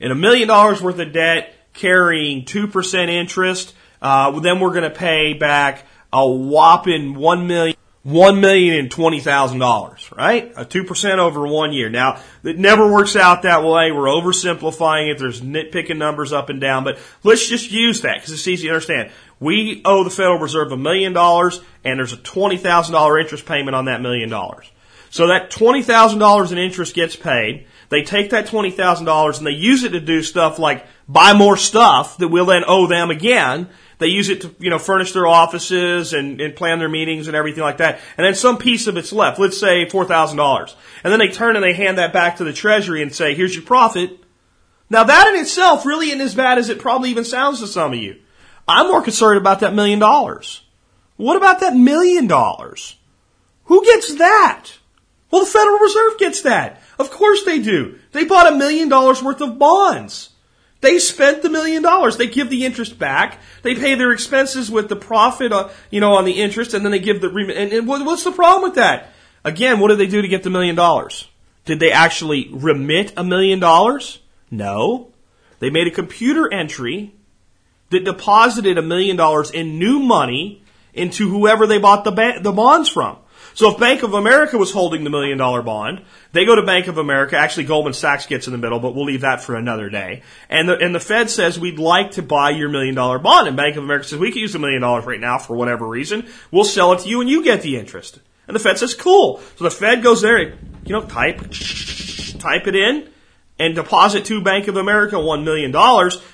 and a million dollars worth of debt carrying two percent interest, uh, then we're going to pay back a whopping one million one million and twenty thousand dollars, right? A two percent over one year. Now it never works out that way. We're oversimplifying it. There's nitpicking numbers up and down, but let's just use that because it's easy to understand. We owe the Federal Reserve a million dollars, and there's a twenty thousand dollar interest payment on that million dollars. So that twenty thousand dollars in interest gets paid. They take that twenty thousand dollars and they use it to do stuff like buy more stuff that we'll then owe them again they use it to, you know, furnish their offices and, and plan their meetings and everything like that. And then some piece of it's left. Let's say $4,000. And then they turn and they hand that back to the treasury and say, here's your profit. Now that in itself really isn't as bad as it probably even sounds to some of you. I'm more concerned about that million dollars. What about that million dollars? Who gets that? Well, the Federal Reserve gets that. Of course they do. They bought a million dollars worth of bonds. They spent the million dollars. They give the interest back. They pay their expenses with the profit, uh, you know, on the interest, and then they give the. And, and what's the problem with that? Again, what did they do to get the million dollars? Did they actually remit a million dollars? No. They made a computer entry that deposited a million dollars in new money into whoever they bought the, ba- the bonds from. So if Bank of America was holding the million dollar bond, they go to Bank of America. Actually, Goldman Sachs gets in the middle, but we'll leave that for another day. And the, and the Fed says we'd like to buy your million dollar bond. And Bank of America says we can use a million dollars right now for whatever reason. We'll sell it to you and you get the interest. And the Fed says cool. So the Fed goes there, you know, type, type it in and deposit to Bank of America $1 million,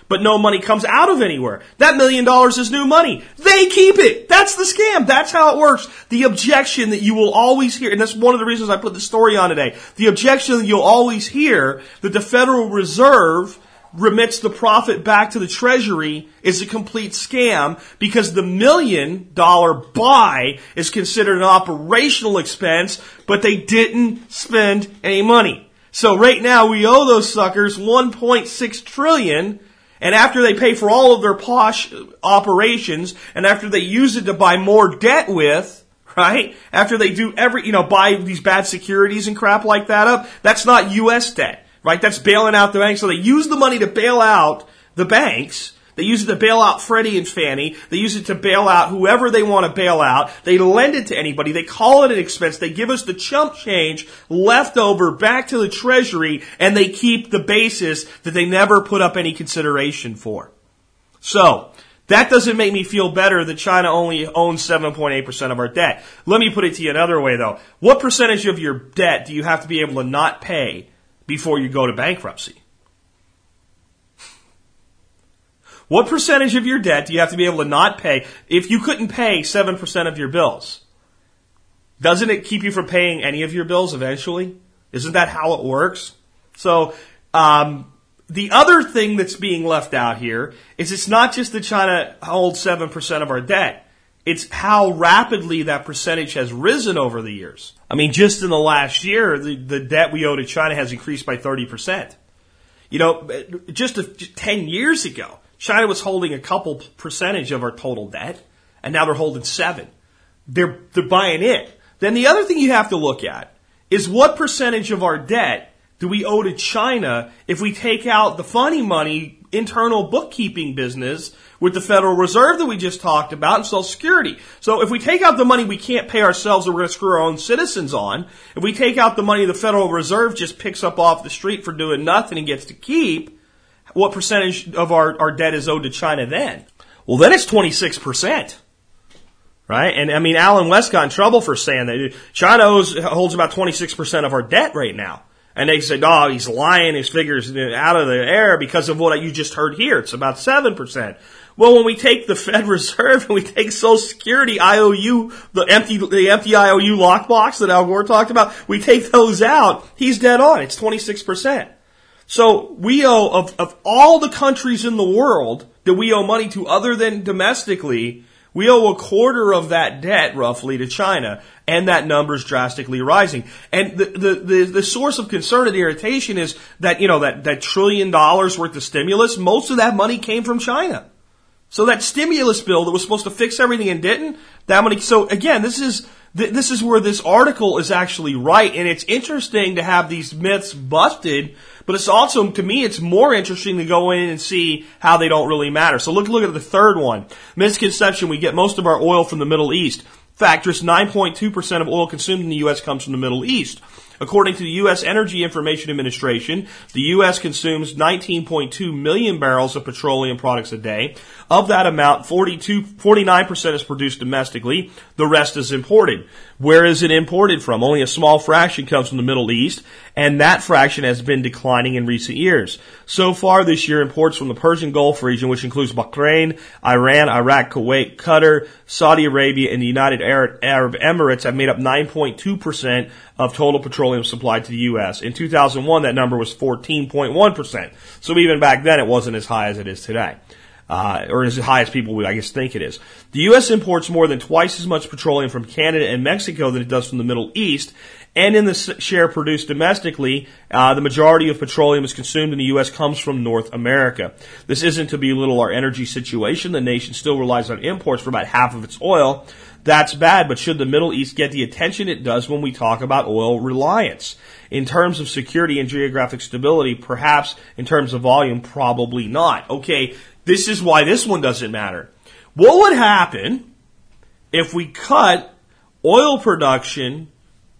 but no money comes out of anywhere. That million dollars is new money. They keep it. That's the scam. That's how it works. The objection that you will always hear, and that's one of the reasons I put the story on today, the objection that you'll always hear that the Federal Reserve remits the profit back to the Treasury is a complete scam because the million dollar buy is considered an operational expense, but they didn't spend any money. So right now we owe those suckers 1.6 trillion and after they pay for all of their posh operations and after they use it to buy more debt with, right? After they do every, you know, buy these bad securities and crap like that up, that's not US debt, right? That's bailing out the banks. So they use the money to bail out the banks they use it to bail out Freddie and Fannie. They use it to bail out whoever they want to bail out. They lend it to anybody. They call it an expense. They give us the chump change left over back to the Treasury and they keep the basis that they never put up any consideration for. So, that doesn't make me feel better that China only owns 7.8% of our debt. Let me put it to you another way though. What percentage of your debt do you have to be able to not pay before you go to bankruptcy? What percentage of your debt do you have to be able to not pay if you couldn't pay 7% of your bills? Doesn't it keep you from paying any of your bills eventually? Isn't that how it works? So, um, the other thing that's being left out here is it's not just that China holds 7% of our debt. It's how rapidly that percentage has risen over the years. I mean, just in the last year, the, the debt we owe to China has increased by 30%. You know, just, a, just 10 years ago, China was holding a couple percentage of our total debt, and now they're holding seven. They're, they're buying it. Then the other thing you have to look at is what percentage of our debt do we owe to China if we take out the funny money internal bookkeeping business with the Federal Reserve that we just talked about and Social Security. So if we take out the money we can't pay ourselves or we're going to screw our own citizens on, if we take out the money the Federal Reserve just picks up off the street for doing nothing and gets to keep, what percentage of our, our debt is owed to China then? Well, then it's 26%. Right? And I mean, Allen West got in trouble for saying that China owes, holds about 26% of our debt right now. And they said, oh, he's lying his figures out of the air because of what you just heard here. It's about 7%. Well, when we take the Fed [laughs] Reserve and we take Social Security IOU, the empty, the empty IOU lockbox that Al Gore talked about, we take those out, he's dead on. It's 26%. So we owe, of, of all the countries in the world that we owe money to other than domestically, we owe a quarter of that debt roughly to China, and that number is drastically rising. And the, the, the, the, source of concern and irritation is that, you know, that, that trillion dollars worth of stimulus, most of that money came from China. So that stimulus bill that was supposed to fix everything and didn't, that money, so again, this is, this is where this article is actually right, and it's interesting to have these myths busted but it's also, to me, it's more interesting to go in and see how they don't really matter. So look, look at the third one. Misconception, we get most of our oil from the Middle East. Fact, just 9.2% of oil consumed in the U.S. comes from the Middle East. According to the U.S. Energy Information Administration, the U.S. consumes 19.2 million barrels of petroleum products a day. Of that amount, 42, 49% is produced domestically. The rest is imported. Where is it imported from? Only a small fraction comes from the Middle East, and that fraction has been declining in recent years. So far this year, imports from the Persian Gulf region, which includes Bahrain, Iran, Iraq, Kuwait, Qatar, Saudi Arabia, and the United Arab Emirates have made up 9.2% of total petroleum supplied to the U.S. In 2001, that number was 14.1%. So even back then, it wasn't as high as it is today. Uh, or as high as people would, I guess, think it is. The U.S. imports more than twice as much petroleum from Canada and Mexico than it does from the Middle East. And in the share produced domestically, uh, the majority of petroleum is consumed in the U.S. comes from North America. This isn't to belittle our energy situation. The nation still relies on imports for about half of its oil. That's bad, but should the Middle East get the attention it does when we talk about oil reliance? In terms of security and geographic stability, perhaps in terms of volume, probably not. Okay, this is why this one doesn't matter. What would happen if we cut oil production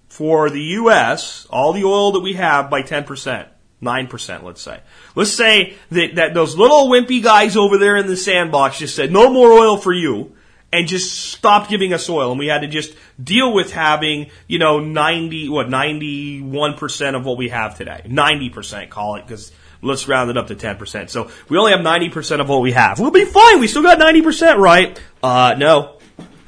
for the U.S., all the oil that we have, by 10%? 9%, let's say. Let's say that, that those little wimpy guys over there in the sandbox just said, no more oil for you and just stopped giving us oil, and we had to just deal with having, you know, 90, what, 91% of what we have today. 90%, call it, because let's round it up to 10%. So we only have 90% of what we have. We'll be fine. We still got 90%, right? Uh, no.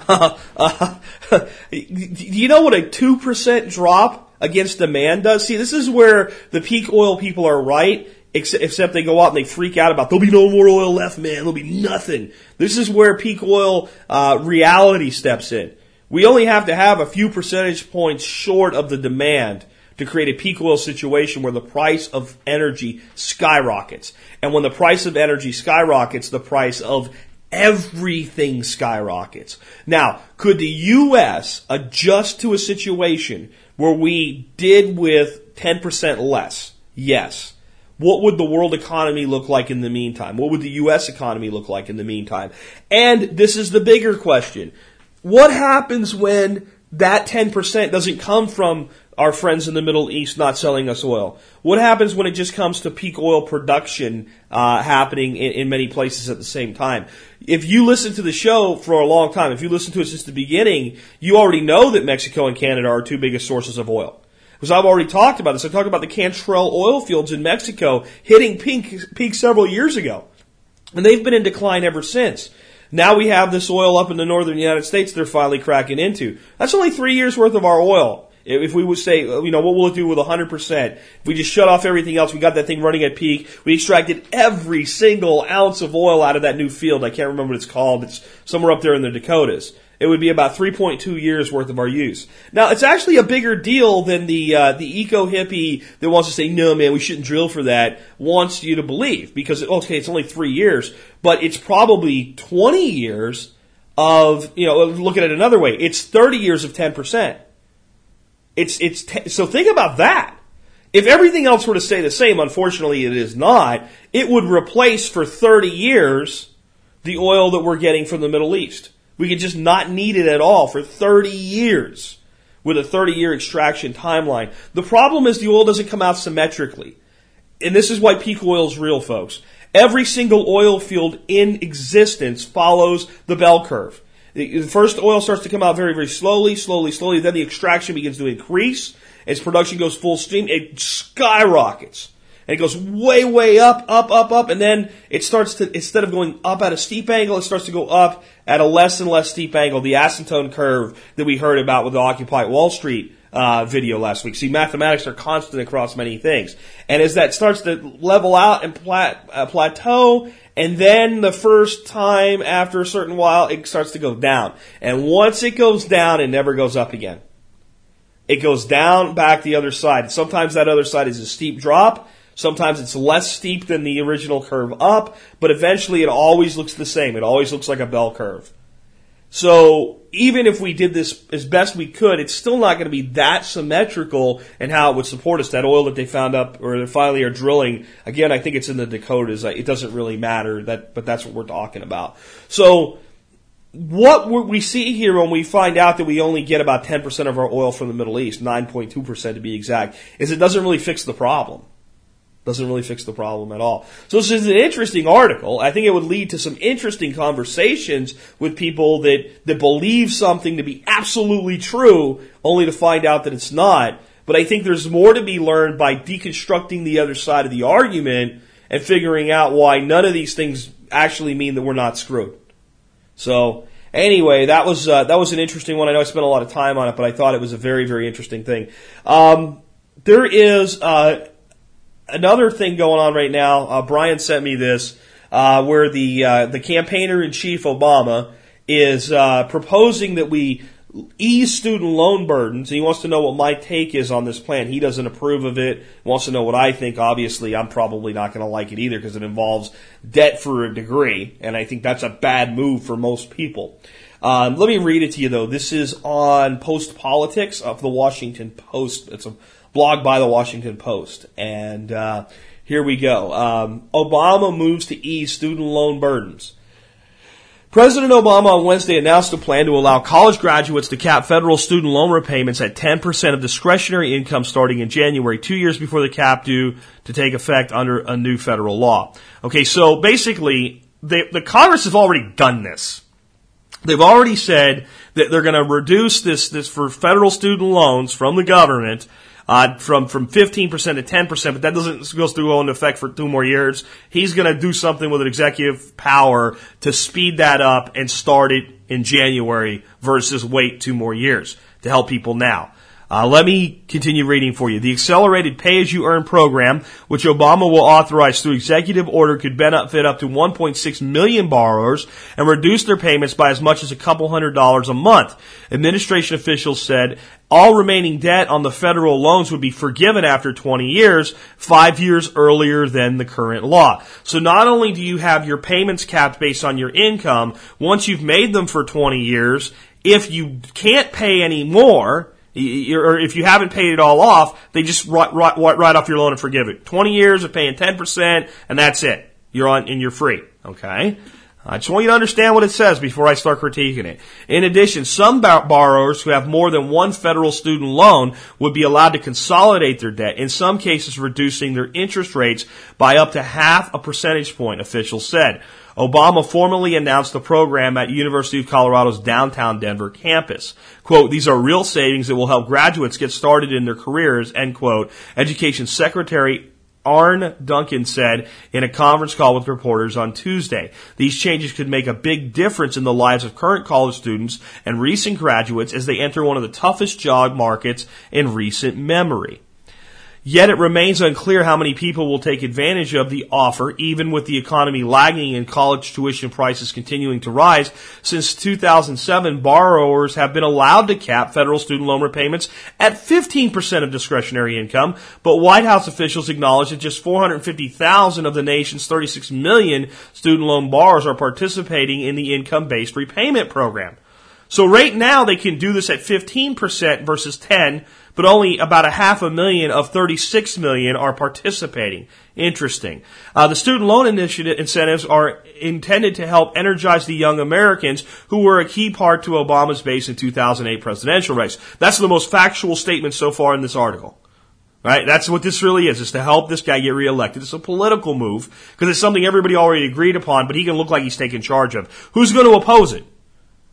uh, [laughs] do you know what a 2% drop against demand does? See, this is where the peak oil people are right except they go out and they freak out about there'll be no more oil left, man. There'll be nothing. This is where peak oil uh, reality steps in. We only have to have a few percentage points short of the demand to create a peak oil situation where the price of energy skyrockets. And when the price of energy skyrockets, the price of everything skyrockets. Now, could the U.S. adjust to a situation where we did with 10% less? Yes. What would the world economy look like in the meantime? What would the U.S. economy look like in the meantime? And this is the bigger question. What happens when that 10% doesn't come from our friends in the Middle East not selling us oil? What happens when it just comes to peak oil production uh, happening in, in, many places at the same time? If you listen to the show for a long time, if you listen to it since the beginning, you already know that Mexico and Canada are two biggest sources of oil. Because I've already talked about this. I talked about the Cantarell oil fields in Mexico hitting peak, peak several years ago. And they've been in decline ever since. Now we have this oil up in the northern United States they're finally cracking into. That's only three years worth of our oil. If we would say, you know, what will it do with 100%? If we just shut off everything else, we got that thing running at peak, we extracted every single ounce of oil out of that new field. I can't remember what it's called. It's somewhere up there in the Dakotas. It would be about 3.2 years worth of our use. Now, it's actually a bigger deal than the, uh, the eco hippie that wants to say, no man, we shouldn't drill for that, wants you to believe. Because, okay, it's only three years, but it's probably 20 years of, you know, look at it another way. It's 30 years of 10%. It's it's t- so think about that. If everything else were to stay the same, unfortunately it is not. It would replace for 30 years the oil that we're getting from the Middle East. We could just not need it at all for 30 years with a 30 year extraction timeline. The problem is the oil doesn't come out symmetrically. And this is why peak oil is real, folks. Every single oil field in existence follows the bell curve. The first oil starts to come out very, very slowly, slowly, slowly. Then the extraction begins to increase. As production goes full steam, it skyrockets. And it goes way, way up, up, up, up. And then it starts to, instead of going up at a steep angle, it starts to go up at a less and less steep angle. The asymptote curve that we heard about with the Occupy Wall Street uh, video last week. See, mathematics are constant across many things. And as that starts to level out and plat- uh, plateau and then the first time after a certain while, it starts to go down. And once it goes down, it never goes up again. It goes down back the other side. Sometimes that other side is a steep drop. Sometimes it's less steep than the original curve up, but eventually it always looks the same. It always looks like a bell curve. So even if we did this as best we could, it's still not going to be that symmetrical in how it would support us. That oil that they found up or they finally are drilling again, I think it's in the Dakotas. It doesn't really matter that, but that's what we're talking about. So what we see here when we find out that we only get about 10% of our oil from the Middle East, 9.2% to be exact, is it doesn't really fix the problem. Doesn't really fix the problem at all. So this is an interesting article. I think it would lead to some interesting conversations with people that, that believe something to be absolutely true, only to find out that it's not. But I think there's more to be learned by deconstructing the other side of the argument and figuring out why none of these things actually mean that we're not screwed. So anyway, that was uh, that was an interesting one. I know I spent a lot of time on it, but I thought it was a very very interesting thing. Um, there is. Uh, another thing going on right now. Uh, Brian sent me this, uh, where the uh, the campaigner in chief Obama is uh, proposing that we ease student loan burdens. He wants to know what my take is on this plan. He doesn't approve of it. Wants to know what I think. Obviously, I'm probably not going to like it either because it involves debt for a degree, and I think that's a bad move for most people. Um, let me read it to you though. This is on Post Politics of the Washington Post. It's a blog by the Washington Post. And uh, here we go. Um, Obama moves to ease student loan burdens. President Obama on Wednesday announced a plan to allow college graduates to cap federal student loan repayments at 10% of discretionary income starting in January, two years before the cap due to take effect under a new federal law. Okay, so basically, they, the Congress has already done this. They've already said that they're going to reduce this, this for federal student loans from the government uh, from from 15% to 10%, but that doesn't go to go into effect for two more years. He's going to do something with an executive power to speed that up and start it in January versus wait two more years to help people now. Uh, let me continue reading for you. The accelerated pay-as-you-earn program, which Obama will authorize through executive order, could benefit up to 1.6 million borrowers and reduce their payments by as much as a couple hundred dollars a month. Administration officials said all remaining debt on the federal loans would be forgiven after 20 years, five years earlier than the current law. So not only do you have your payments capped based on your income, once you've made them for 20 years, if you can't pay any more, or if you haven't paid it all off, they just write, write, write off your loan and forgive it. 20 years of paying 10%, and that's it. You're on, and you're free. Okay? I just want you to understand what it says before I start critiquing it. In addition, some borrowers who have more than one federal student loan would be allowed to consolidate their debt, in some cases reducing their interest rates by up to half a percentage point, officials said. Obama formally announced the program at University of Colorado's downtown Denver campus. Quote, these are real savings that will help graduates get started in their careers, end quote. Education Secretary Arne Duncan said in a conference call with reporters on Tuesday. These changes could make a big difference in the lives of current college students and recent graduates as they enter one of the toughest job markets in recent memory. Yet it remains unclear how many people will take advantage of the offer, even with the economy lagging and college tuition prices continuing to rise. Since 2007, borrowers have been allowed to cap federal student loan repayments at 15% of discretionary income, but White House officials acknowledge that just 450,000 of the nation's 36 million student loan borrowers are participating in the income-based repayment program. So right now they can do this at 15% versus 10 but only about a half a million of 36 million are participating. Interesting. Uh, the student loan initiative incentives are intended to help energize the young Americans who were a key part to Obama's base in 2008 presidential race. That's the most factual statement so far in this article. Right? That's what this really is, is to help this guy get reelected. It's a political move because it's something everybody already agreed upon, but he can look like he's taking charge of. Who's going to oppose it?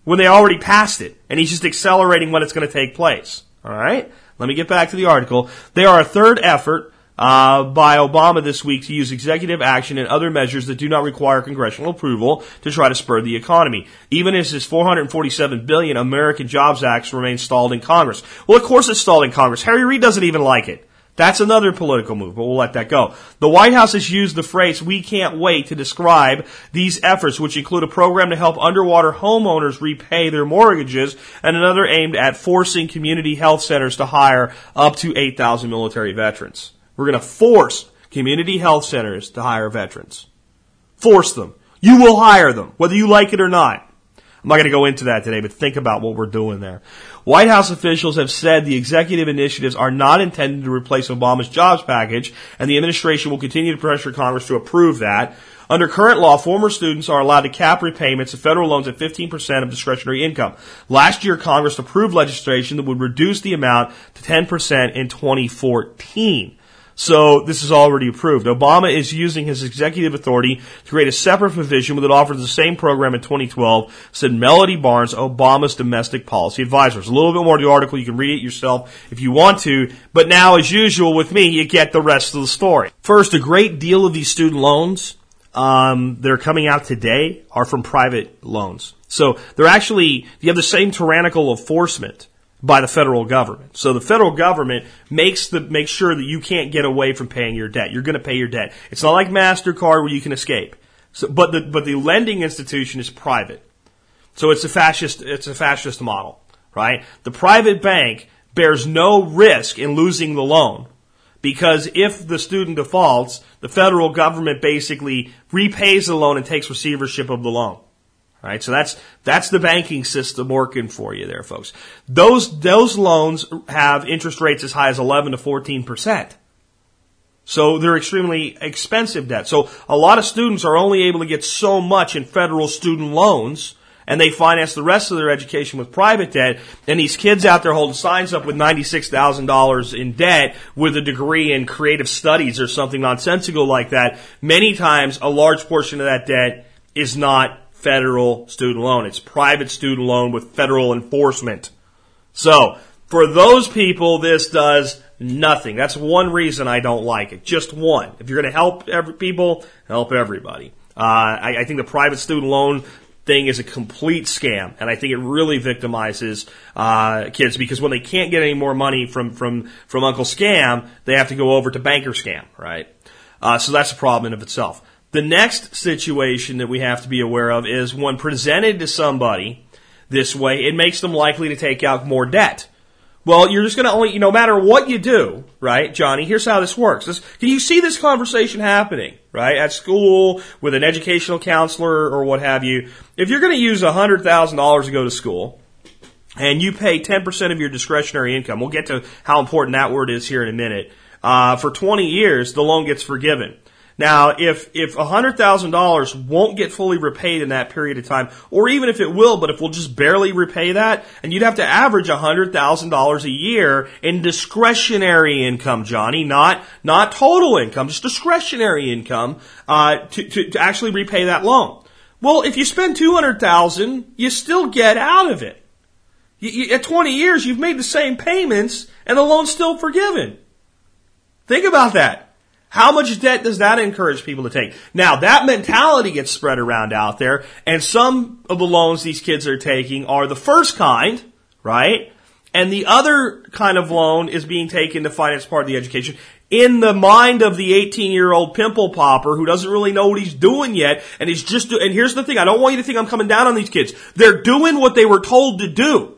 When they already passed it and he's just accelerating when it's going to take place. All right? Let me get back to the article. They are a third effort uh, by Obama this week to use executive action and other measures that do not require congressional approval to try to spur the economy. Even as his 447 billion American Jobs Act remains stalled in Congress. Well, of course it's stalled in Congress. Harry Reid doesn't even like it. That's another political move, but we'll let that go. The White House has used the phrase, we can't wait, to describe these efforts, which include a program to help underwater homeowners repay their mortgages and another aimed at forcing community health centers to hire up to 8,000 military veterans. We're going to force community health centers to hire veterans. Force them. You will hire them, whether you like it or not. I'm not going to go into that today, but think about what we're doing there. White House officials have said the executive initiatives are not intended to replace Obama's jobs package, and the administration will continue to pressure Congress to approve that. Under current law, former students are allowed to cap repayments of federal loans at 15% of discretionary income. Last year, Congress approved legislation that would reduce the amount to 10% in 2014. So this is already approved. Obama is using his executive authority to create a separate provision that offers the same program in 2012, said Melody Barnes, Obama's domestic policy advisor. There's a little bit more to the article. You can read it yourself if you want to. But now, as usual with me, you get the rest of the story. First, a great deal of these student loans um, that are coming out today are from private loans. So they're actually, you have the same tyrannical enforcement by the federal government. So the federal government makes the makes sure that you can't get away from paying your debt. You're going to pay your debt. It's not like Mastercard where you can escape. So, but the but the lending institution is private. So it's a fascist it's a fascist model, right? The private bank bears no risk in losing the loan because if the student defaults, the federal government basically repays the loan and takes receivership of the loan. Right? So that's, that's the banking system working for you there, folks. Those, those loans have interest rates as high as 11 to 14%. So they're extremely expensive debt. So a lot of students are only able to get so much in federal student loans and they finance the rest of their education with private debt. And these kids out there holding signs up with $96,000 in debt with a degree in creative studies or something nonsensical like that. Many times a large portion of that debt is not federal student loan. It's private student loan with federal enforcement. So, for those people, this does nothing. That's one reason I don't like it. Just one. If you're going to help every people, help everybody. Uh, I, I think the private student loan thing is a complete scam, and I think it really victimizes uh, kids because when they can't get any more money from from from Uncle Scam, they have to go over to Banker Scam, right? Uh, so that's a problem in of itself. The next situation that we have to be aware of is when presented to somebody this way, it makes them likely to take out more debt. Well, you're just going to only, no matter what you do, right, Johnny, here's how this works. This, can you see this conversation happening, right, at school with an educational counselor or what have you? If you're going to use $100,000 to go to school, and you pay 10% of your discretionary income, we'll get to how important that word is here in a minute, uh, for 20 years, the loan gets forgiven. Now, if if $100,000 won't get fully repaid in that period of time, or even if it will, but if we'll just barely repay that, and you'd have to average $100,000 a year in discretionary income, Johnny, not not total income, just discretionary income, uh, to, to to actually repay that loan. Well, if you spend 200,000, you still get out of it. You, you, at 20 years, you've made the same payments, and the loan's still forgiven. Think about that. How much debt does that encourage people to take? Now, that mentality gets spread around out there, and some of the loans these kids are taking are the first kind, right? And the other kind of loan is being taken to finance part of the education in the mind of the 18 year old pimple popper who doesn't really know what he's doing yet. And he's just, and here's the thing. I don't want you to think I'm coming down on these kids. They're doing what they were told to do.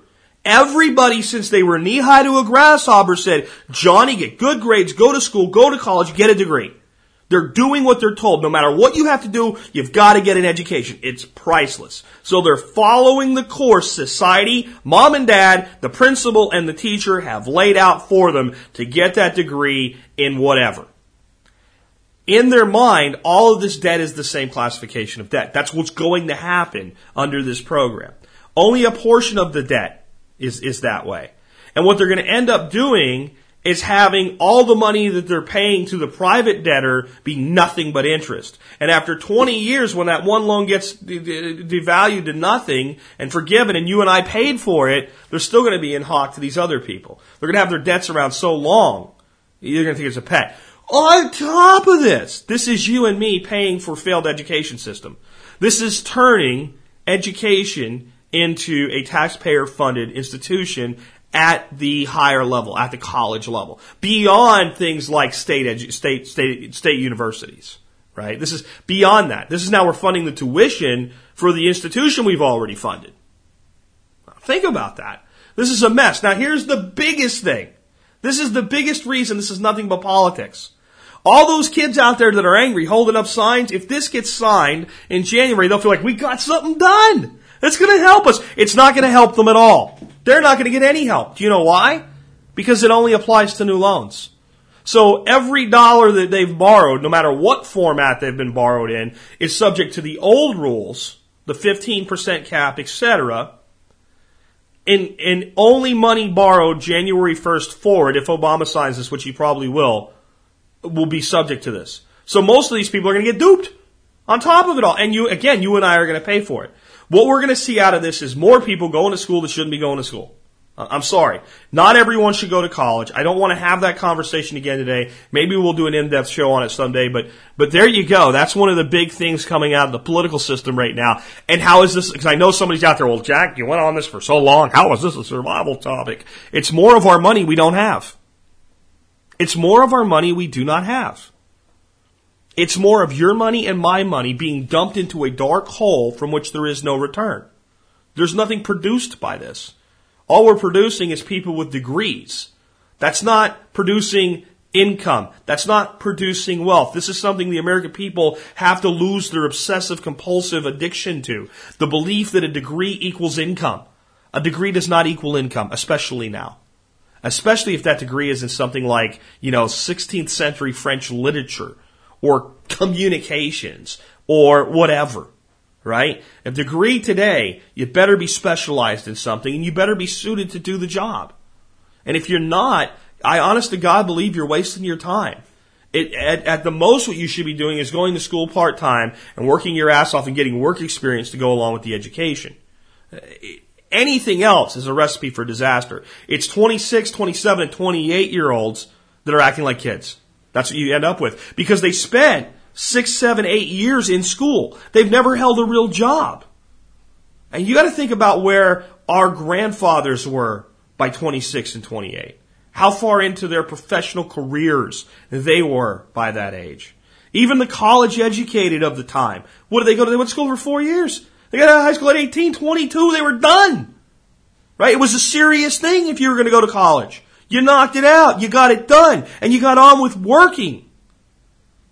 Everybody since they were knee high to a grasshopper said, Johnny, get good grades, go to school, go to college, get a degree. They're doing what they're told. No matter what you have to do, you've got to get an education. It's priceless. So they're following the course society, mom and dad, the principal, and the teacher have laid out for them to get that degree in whatever. In their mind, all of this debt is the same classification of debt. That's what's going to happen under this program. Only a portion of the debt is, is that way. And what they're going to end up doing is having all the money that they're paying to the private debtor be nothing but interest. And after 20 years, when that one loan gets devalued to nothing and forgiven and you and I paid for it, they're still going to be in hock to these other people. They're going to have their debts around so long, you're going to think it's a pet. On top of this, this is you and me paying for failed education system. This is turning education into a taxpayer funded institution at the higher level, at the college level, beyond things like state, edu- state, state, state universities, right? This is beyond that. This is now we're funding the tuition for the institution we've already funded. Think about that. This is a mess. Now here's the biggest thing. This is the biggest reason this is nothing but politics. All those kids out there that are angry holding up signs, if this gets signed in January, they'll feel like we got something done. That's going to help us. It's not going to help them at all. They're not going to get any help. Do you know why? Because it only applies to new loans. So every dollar that they've borrowed, no matter what format they've been borrowed in, is subject to the old rules, the 15% cap, etc. And, and only money borrowed January 1st forward, if Obama signs this, which he probably will, will be subject to this. So most of these people are going to get duped on top of it all. And you, again, you and I are going to pay for it. What we're going to see out of this is more people going to school that shouldn't be going to school. Uh, I'm sorry. Not everyone should go to college. I don't want to have that conversation again today. Maybe we'll do an in-depth show on it someday, but, but there you go. That's one of the big things coming out of the political system right now. And how is this, because I know somebody's out there, well, Jack, you went on this for so long. How is this a survival topic? It's more of our money we don't have. It's more of our money we do not have. It's more of your money and my money being dumped into a dark hole from which there is no return. There's nothing produced by this. All we're producing is people with degrees. That's not producing income. That's not producing wealth. This is something the American people have to lose their obsessive compulsive addiction to. The belief that a degree equals income. A degree does not equal income, especially now. Especially if that degree is in something like, you know, 16th century French literature or communications or whatever, right? A degree today, you better be specialized in something and you better be suited to do the job. And if you're not, I honest to God believe you're wasting your time. It, at, at, the most, what you should be doing is going to school part time and working your ass off and getting work experience to go along with the education. Anything else is a recipe for disaster. It's 26, 27, and 28 year olds that are acting like kids. That's what you end up with. Because they spent six, seven, eight years in school. They've never held a real job. And you gotta think about where our grandfathers were by 26 and 28. How far into their professional careers they were by that age. Even the college educated of the time. What did they go to? They went to school for four years. They got out of high school at 18, 22, they were done. Right? It was a serious thing if you were going to go to college. You knocked it out. You got it done. And you got on with working.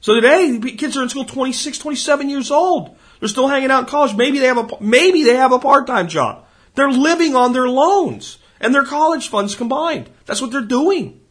So today, kids are in school 26, 27 years old. They're still hanging out in college. Maybe they have a, maybe they have a part-time job. They're living on their loans and their college funds combined. That's what they're doing.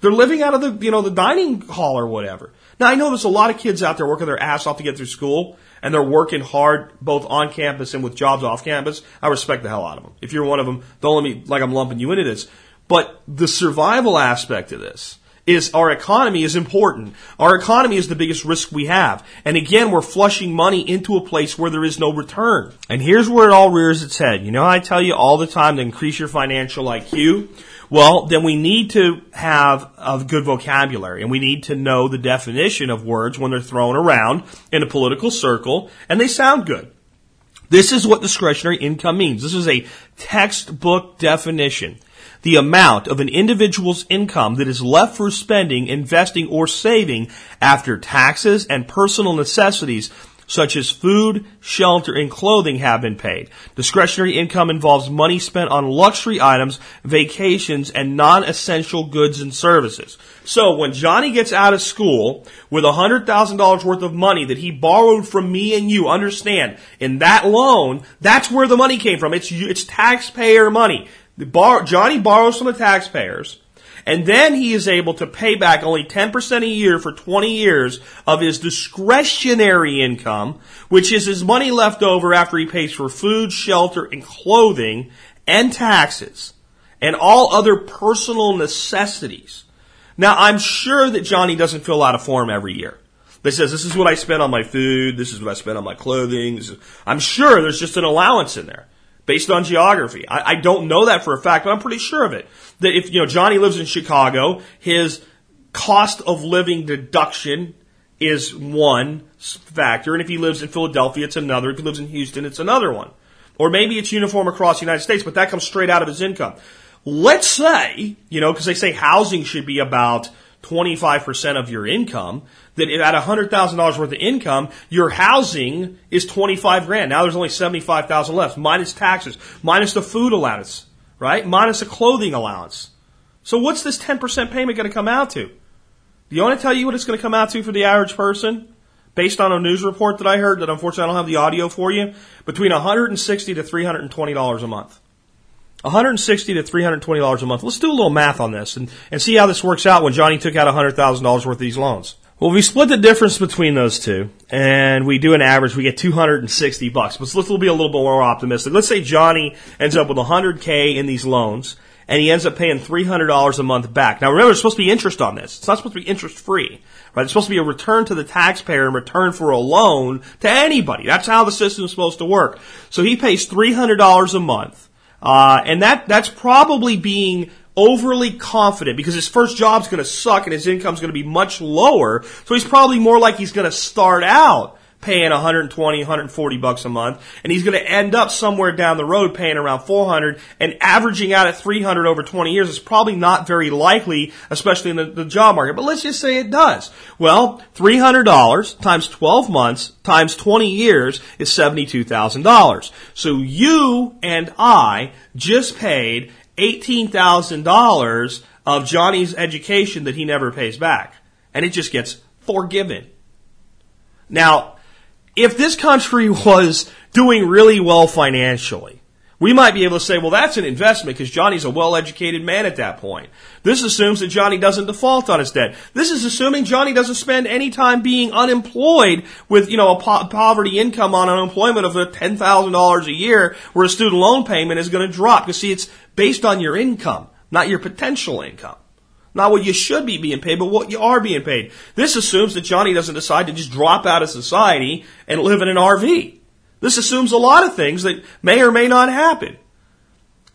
They're living out of the, you know, the dining hall or whatever. Now I know there's a lot of kids out there working their ass off to get through school and they're working hard both on campus and with jobs off campus. I respect the hell out of them. If you're one of them, don't let me, like I'm lumping you into this. But the survival aspect of this is our economy is important. Our economy is the biggest risk we have. And again, we're flushing money into a place where there is no return. And here's where it all rears its head. You know, I tell you all the time to increase your financial IQ. Well, then we need to have a good vocabulary and we need to know the definition of words when they're thrown around in a political circle and they sound good. This is what discretionary income means. This is a textbook definition the amount of an individual's income that is left for spending, investing, or saving after taxes and personal necessities such as food, shelter, and clothing have been paid. Discretionary income involves money spent on luxury items, vacations, and non-essential goods and services. So when Johnny gets out of school with $100,000 worth of money that he borrowed from me and you, understand, in that loan, that's where the money came from. It's, it's taxpayer money. Bar- Johnny borrows from the taxpayers, and then he is able to pay back only 10% a year for 20 years of his discretionary income, which is his money left over after he pays for food, shelter, and clothing, and taxes, and all other personal necessities. Now, I'm sure that Johnny doesn't fill out a form every year that says, this is what I spent on my food, this is what I spent on my clothing. Is, I'm sure there's just an allowance in there based on geography. I, I don't know that for a fact, but I'm pretty sure of it. That if, you know, Johnny lives in Chicago, his cost of living deduction is one factor, and if he lives in Philadelphia, it's another. If he lives in Houston, it's another one. Or maybe it's uniform across the United States, but that comes straight out of his income. Let's say, you know, because they say housing should be about 25% of your income, that at $100,000 worth of income, your housing is 25 grand. Now there's only 75,000 left, minus taxes, minus the food allowance, right? Minus the clothing allowance. So what's this 10% payment going to come out to? Do you want to tell you what it's going to come out to for the average person? Based on a news report that I heard that unfortunately I don't have the audio for you, between 160 to $320 a month. 160 to 320 dollars a month. Let's do a little math on this and, and see how this works out when Johnny took out 100,000 dollars worth of these loans. Well, we split the difference between those two, and we do an average. We get 260 bucks. But let's be a little bit more optimistic. Let's say Johnny ends up with 100k in these loans, and he ends up paying $300 a month back. Now, remember, there's supposed to be interest on this. It's not supposed to be interest free, right? It's supposed to be a return to the taxpayer in return for a loan to anybody. That's how the system is supposed to work. So he pays $300 a month, uh, and that that's probably being overly confident because his first job's going to suck and his income's going to be much lower. So he's probably more like he's going to start out paying 120, 140 bucks a month, and he's going to end up somewhere down the road paying around 400 and averaging out at 300 over 20 years is probably not very likely, especially in the, the job market. But let's just say it does. Well, $300 times 12 months times 20 years is $72,000. So you and I just paid $18,000 of Johnny's education that he never pays back. And it just gets forgiven. Now, if this country was doing really well financially, we might be able to say, well, that's an investment because Johnny's a well-educated man at that point. This assumes that Johnny doesn't default on his debt. This is assuming Johnny doesn't spend any time being unemployed with, you know, a po- poverty income on unemployment of $10,000 a year where a student loan payment is going to drop. Because see, it's based on your income, not your potential income. Not what you should be being paid, but what you are being paid. This assumes that Johnny doesn't decide to just drop out of society and live in an RV. This assumes a lot of things that may or may not happen.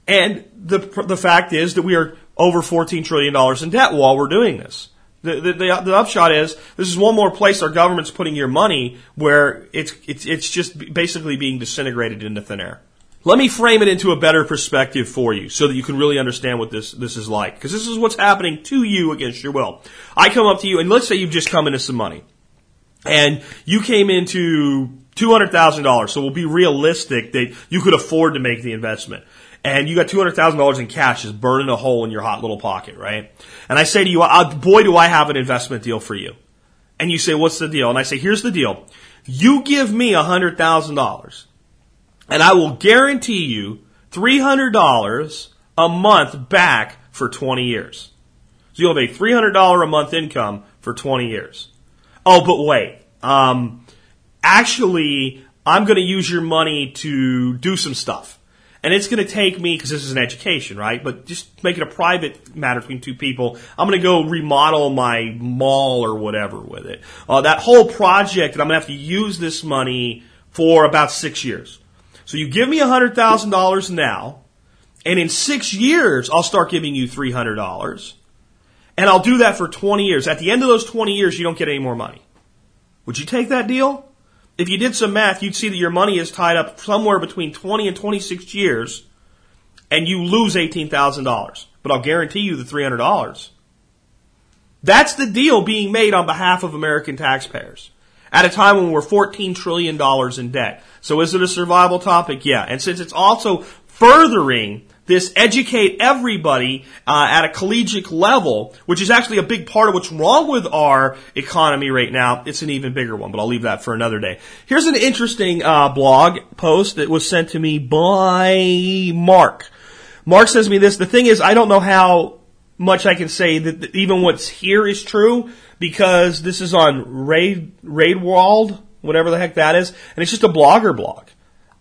And the, the fact is that we are over $14 trillion in debt while we're doing this. The, the, the, the, upshot is this is one more place our government's putting your money where it's, it's, it's just basically being disintegrated into thin air. Let me frame it into a better perspective for you so that you can really understand what this, this is like. Because this is what's happening to you against your will. I come up to you and let's say you've just come into some money. And you came into $200,000. So we'll be realistic that you could afford to make the investment. And you got $200,000 in cash just burning a hole in your hot little pocket, right? And I say to you, boy, do I have an investment deal for you. And you say, what's the deal? And I say, here's the deal. You give me $100,000 and I will guarantee you $300 a month back for 20 years. So you'll have a $300 a month income for 20 years. Oh, but wait. Um, actually, I'm going to use your money to do some stuff. And it's going to take me, because this is an education, right? But just make it a private matter between two people. I'm going to go remodel my mall or whatever with it. Uh, that whole project, and I'm going to have to use this money for about six years. So you give me $100,000 now, and in six years, I'll start giving you $300. And I'll do that for 20 years. At the end of those 20 years, you don't get any more money. Would you take that deal? If you did some math, you'd see that your money is tied up somewhere between 20 and 26 years, and you lose $18,000. But I'll guarantee you the $300. That's the deal being made on behalf of American taxpayers at a time when we're $14 trillion in debt. So is it a survival topic? Yeah. And since it's also furthering this educate everybody uh, at a collegiate level, which is actually a big part of what's wrong with our economy right now. It's an even bigger one, but I'll leave that for another day. Here's an interesting uh, blog post that was sent to me by Mark. Mark says to me this. The thing is, I don't know how much I can say that, that even what's here is true because this is on Raid Raedwald, whatever the heck that is, and it's just a blogger blog,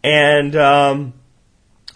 and. Um,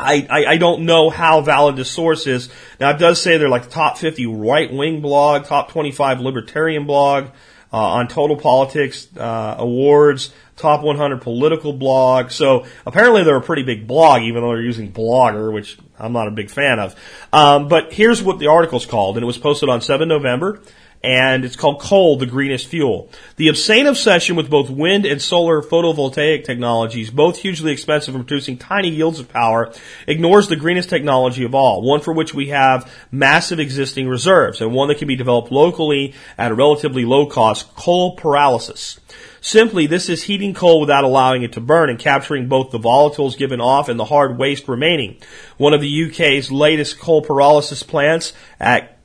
I, I, I, don't know how valid the source is. Now, it does say they're like top 50 right wing blog, top 25 libertarian blog, uh, on total politics, uh, awards, top 100 political blog. So apparently they're a pretty big blog, even though they're using Blogger, which I'm not a big fan of. Um, but here's what the article's called, and it was posted on 7 November and it's called coal, the greenest fuel. The obscene obsession with both wind and solar photovoltaic technologies, both hugely expensive and producing tiny yields of power, ignores the greenest technology of all, one for which we have massive existing reserves, and one that can be developed locally at a relatively low cost, coal pyrolysis. Simply, this is heating coal without allowing it to burn and capturing both the volatiles given off and the hard waste remaining. One of the UK's latest coal pyrolysis plants at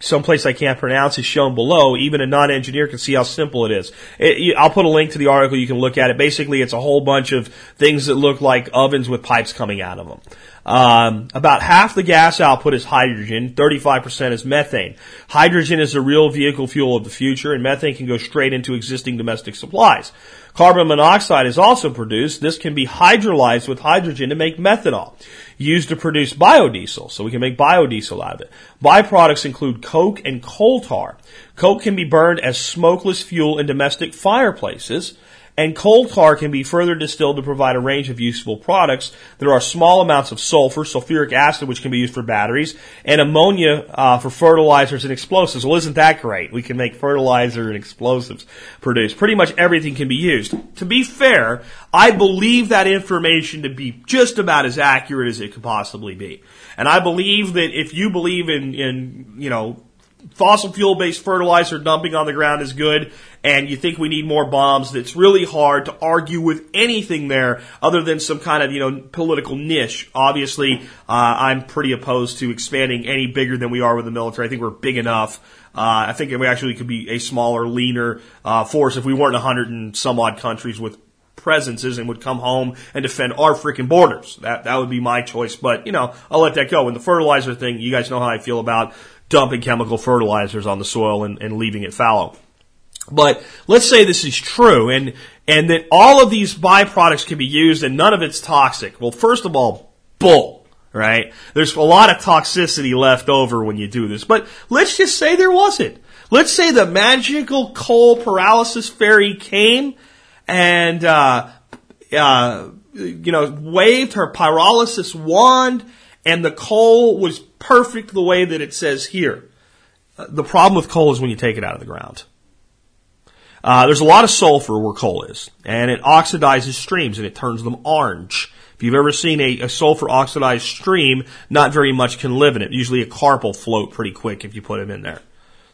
someplace I can't pronounce is shown below. Even a non-engineer can see how simple it is. It, I'll put a link to the article. You can look at it. Basically, it's a whole bunch of things that look like ovens with pipes coming out of them. Um, about half the gas output is hydrogen, 35% is methane. Hydrogen is the real vehicle fuel of the future, and methane can go straight into existing domestic supplies. Carbon monoxide is also produced. This can be hydrolyzed with hydrogen to make methanol, used to produce biodiesel, so we can make biodiesel out of it. Byproducts include coke and coal tar. Coke can be burned as smokeless fuel in domestic fireplaces. And coal tar can be further distilled to provide a range of useful products. There are small amounts of sulfur, sulfuric acid, which can be used for batteries, and ammonia uh, for fertilizers and explosives. Well, isn't that great? We can make fertilizer and explosives produced. Pretty much everything can be used. To be fair, I believe that information to be just about as accurate as it could possibly be. And I believe that if you believe in, in you know, fossil fuel based fertilizer dumping on the ground is good and you think we need more bombs, it's really hard to argue with anything there other than some kind of, you know, political niche. Obviously, uh, I'm pretty opposed to expanding any bigger than we are with the military. I think we're big enough. Uh, I think we actually could be a smaller, leaner uh, force if we weren't 100 and some odd countries with presences and would come home and defend our freaking borders. That that would be my choice. But you know, I'll let that go. And the fertilizer thing, you guys know how I feel about dumping chemical fertilizers on the soil and, and leaving it fallow. But let's say this is true and, and that all of these byproducts can be used and none of it's toxic. Well, first of all, bull, right? There's a lot of toxicity left over when you do this, but let's just say there wasn't. Let's say the magical coal pyrolysis fairy came and, uh, uh, you know, waved her pyrolysis wand and the coal was perfect the way that it says here. Uh, the problem with coal is when you take it out of the ground. Uh, there's a lot of sulfur where coal is, and it oxidizes streams and it turns them orange. If you've ever seen a, a, sulfur oxidized stream, not very much can live in it. Usually a carp will float pretty quick if you put him in there.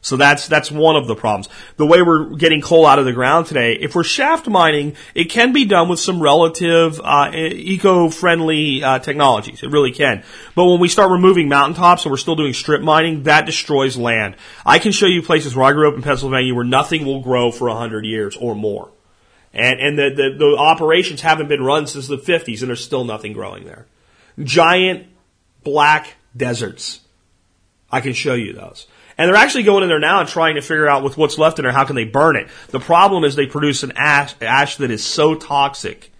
So that's that's one of the problems. The way we're getting coal out of the ground today, if we're shaft mining, it can be done with some relative uh, eco-friendly uh, technologies. It really can. But when we start removing mountaintops and we're still doing strip mining, that destroys land. I can show you places where I grew up in Pennsylvania where nothing will grow for hundred years or more. And, and the, the, the operations haven't been run since the 50s and there's still nothing growing there. Giant black deserts. I can show you those. And they're actually going in there now and trying to figure out with what's left in there, how can they burn it? The problem is they produce an ash, ash that is so toxic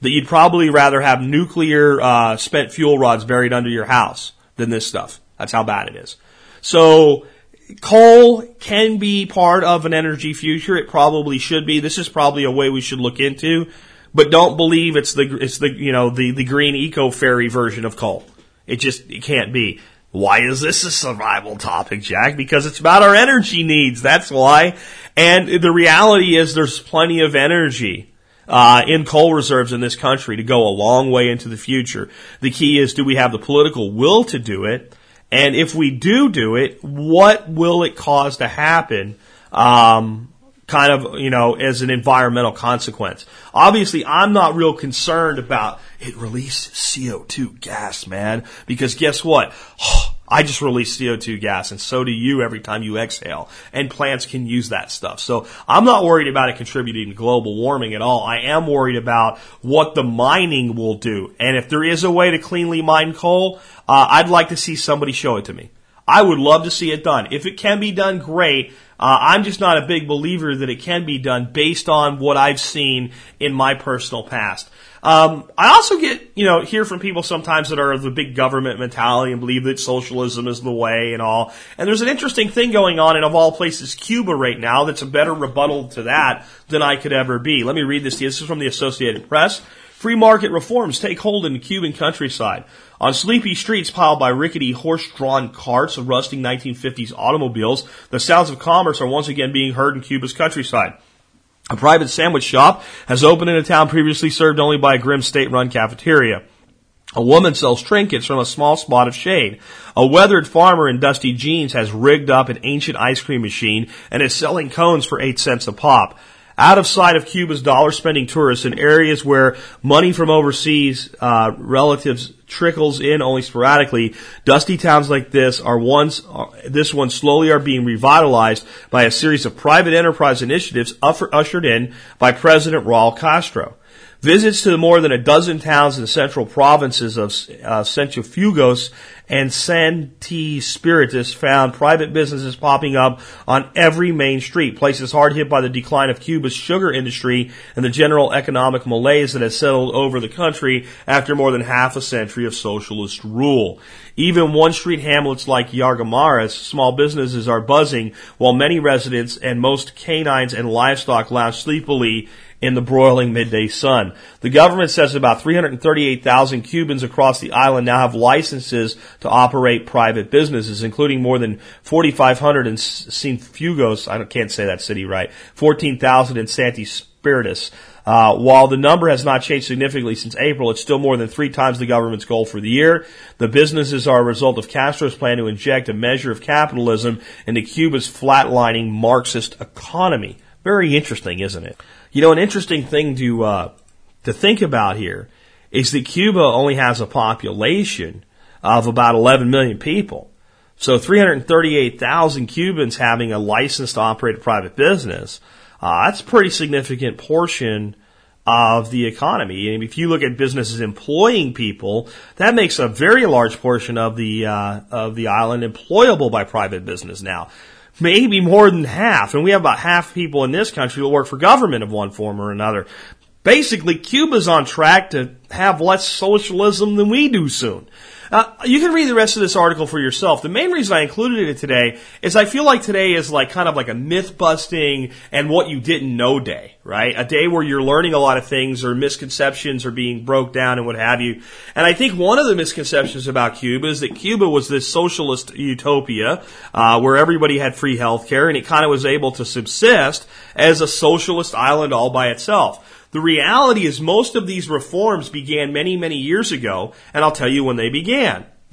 that you'd probably rather have nuclear uh, spent fuel rods buried under your house than this stuff. That's how bad it is. So coal can be part of an energy future. It probably should be. This is probably a way we should look into. But don't believe it's the it's the you know the the green eco fairy version of coal. It just it can't be. Why is this a survival topic, Jack? Because it's about our energy needs. That's why. And the reality is there's plenty of energy uh, in coal reserves in this country to go a long way into the future. The key is do we have the political will to do it? And if we do do it, what will it cause to happen? Um, kind of, you know, as an environmental consequence. Obviously, I'm not real concerned about it released CO2 gas, man, because guess what? [sighs] I just release CO2 gas and so do you every time you exhale and plants can use that stuff. So I'm not worried about it contributing to global warming at all. I am worried about what the mining will do. And if there is a way to cleanly mine coal, uh, I'd like to see somebody show it to me. I would love to see it done. If it can be done, great. Uh, I'm just not a big believer that it can be done based on what I've seen in my personal past. Um, I also get, you know, hear from people sometimes that are of the big government mentality and believe that socialism is the way and all. And there's an interesting thing going on in, of all places, Cuba right now that's a better rebuttal to that than I could ever be. Let me read this to you. This is from the Associated Press. Free market reforms take hold in the Cuban countryside. On sleepy streets piled by rickety horse-drawn carts of rusting 1950s automobiles, the sounds of commerce are once again being heard in Cuba's countryside. A private sandwich shop has opened in a town previously served only by a grim state-run cafeteria. A woman sells trinkets from a small spot of shade. A weathered farmer in dusty jeans has rigged up an ancient ice cream machine and is selling cones for eight cents a pop out of sight of Cuba's dollar spending tourists in areas where money from overseas uh, relatives trickles in only sporadically. Dusty towns like this are once uh, this one slowly are being revitalized by a series of private enterprise initiatives ushered in by President Raul Castro. Visits to more than a dozen towns in the central provinces of uh, Cienfuegos and Sancti Spiritus found private businesses popping up on every main street, places hard hit by the decline of Cuba's sugar industry and the general economic malaise that has settled over the country after more than half a century of socialist rule. Even one street hamlets like Yargamaras, small businesses are buzzing while many residents and most canines and livestock lounge sleepily in the broiling midday sun. The government says about 338,000 Cubans across the island now have licenses to operate private businesses, including more than 4,500 in Cienfuegos. I can't say that city right. 14,000 in Sancti Spiritus. Uh, while the number has not changed significantly since April, it's still more than three times the government's goal for the year. The businesses are a result of Castro's plan to inject a measure of capitalism into Cuba's flatlining Marxist economy. Very interesting, isn't it? You know, an interesting thing to uh, to think about here is that Cuba only has a population of about 11 million people. So 338,000 Cubans having a license to operate a private business, uh, that's a pretty significant portion of the economy. And if you look at businesses employing people, that makes a very large portion of the uh, of the island employable by private business now maybe more than half. And we have about half people in this country who work for government of one form or another. Basically, Cuba's on track to have less socialism than we do soon. Uh, you can read the rest of this article for yourself. The main reason I included it today is I feel like today is like kind of like a myth busting and what you didn't know day, right? A day where you're learning a lot of things or misconceptions are being broke down and what have you. And I think one of the misconceptions about Cuba is that Cuba was this socialist utopia uh, where everybody had free health care and it kind of was able to subsist as a socialist island all by itself. The reality is most of these reforms began many, many years ago, and I'll tell you when they began.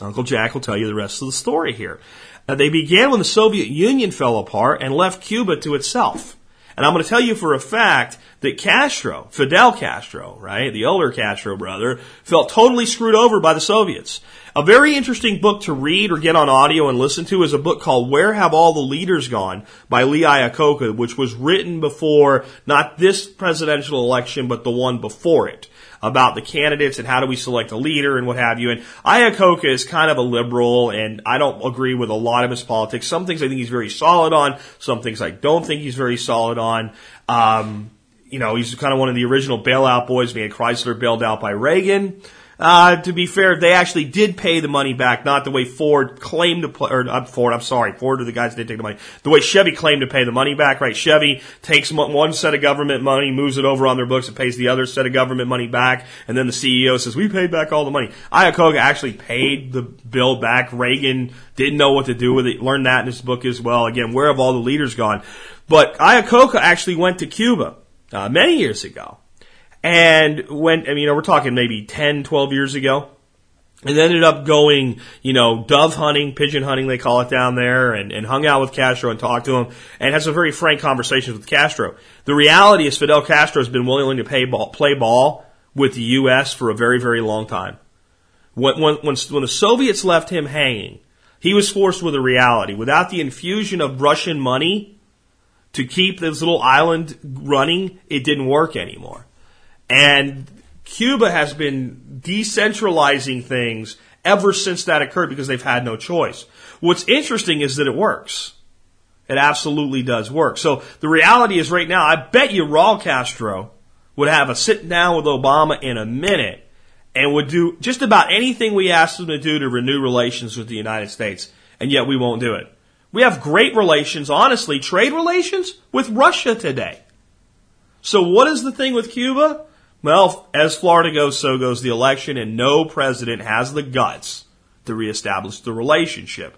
Uncle Jack will tell you the rest of the story here. Uh, they began when the Soviet Union fell apart and left Cuba to itself. And I'm going to tell you for a fact that Castro, Fidel Castro, right, the older Castro brother, felt totally screwed over by the Soviets. A very interesting book to read or get on audio and listen to is a book called Where Have All the Leaders Gone by Lee Iacocca, which was written before not this presidential election, but the one before it. About the candidates and how do we select a leader and what have you. And Iacocca is kind of a liberal, and I don't agree with a lot of his politics. Some things I think he's very solid on. Some things I don't think he's very solid on. Um, you know, he's kind of one of the original bailout boys. Had Chrysler bailed out by Reagan. Uh, to be fair, they actually did pay the money back, not the way Ford claimed to play, or not Ford, I'm sorry, Ford are the guys that did take the money. The way Chevy claimed to pay the money back, right? Chevy takes one set of government money, moves it over on their books and pays the other set of government money back, and then the CEO says, we paid back all the money. Iacocca actually paid the bill back. Reagan didn't know what to do with it, learned that in his book as well. Again, where have all the leaders gone? But Iacocca actually went to Cuba, uh, many years ago and when, I mean, you know, we're talking maybe 10, 12 years ago. And ended up going, you know, dove hunting, pigeon hunting, they call it down there, and, and hung out with Castro and talked to him, and had some very frank conversations with Castro. The reality is Fidel Castro has been willing to pay ball, play ball with the U.S. for a very, very long time. When, when, when, when the Soviets left him hanging, he was forced with a reality. Without the infusion of Russian money to keep this little island running, it didn't work anymore. And Cuba has been decentralizing things ever since that occurred because they've had no choice. What's interesting is that it works. It absolutely does work. So the reality is right now, I bet you Raul Castro would have a sit down with Obama in a minute and would do just about anything we asked him to do to renew relations with the United States. And yet we won't do it. We have great relations, honestly, trade relations with Russia today. So what is the thing with Cuba? Well, as Florida goes, so goes the election, and no president has the guts to reestablish the relationship.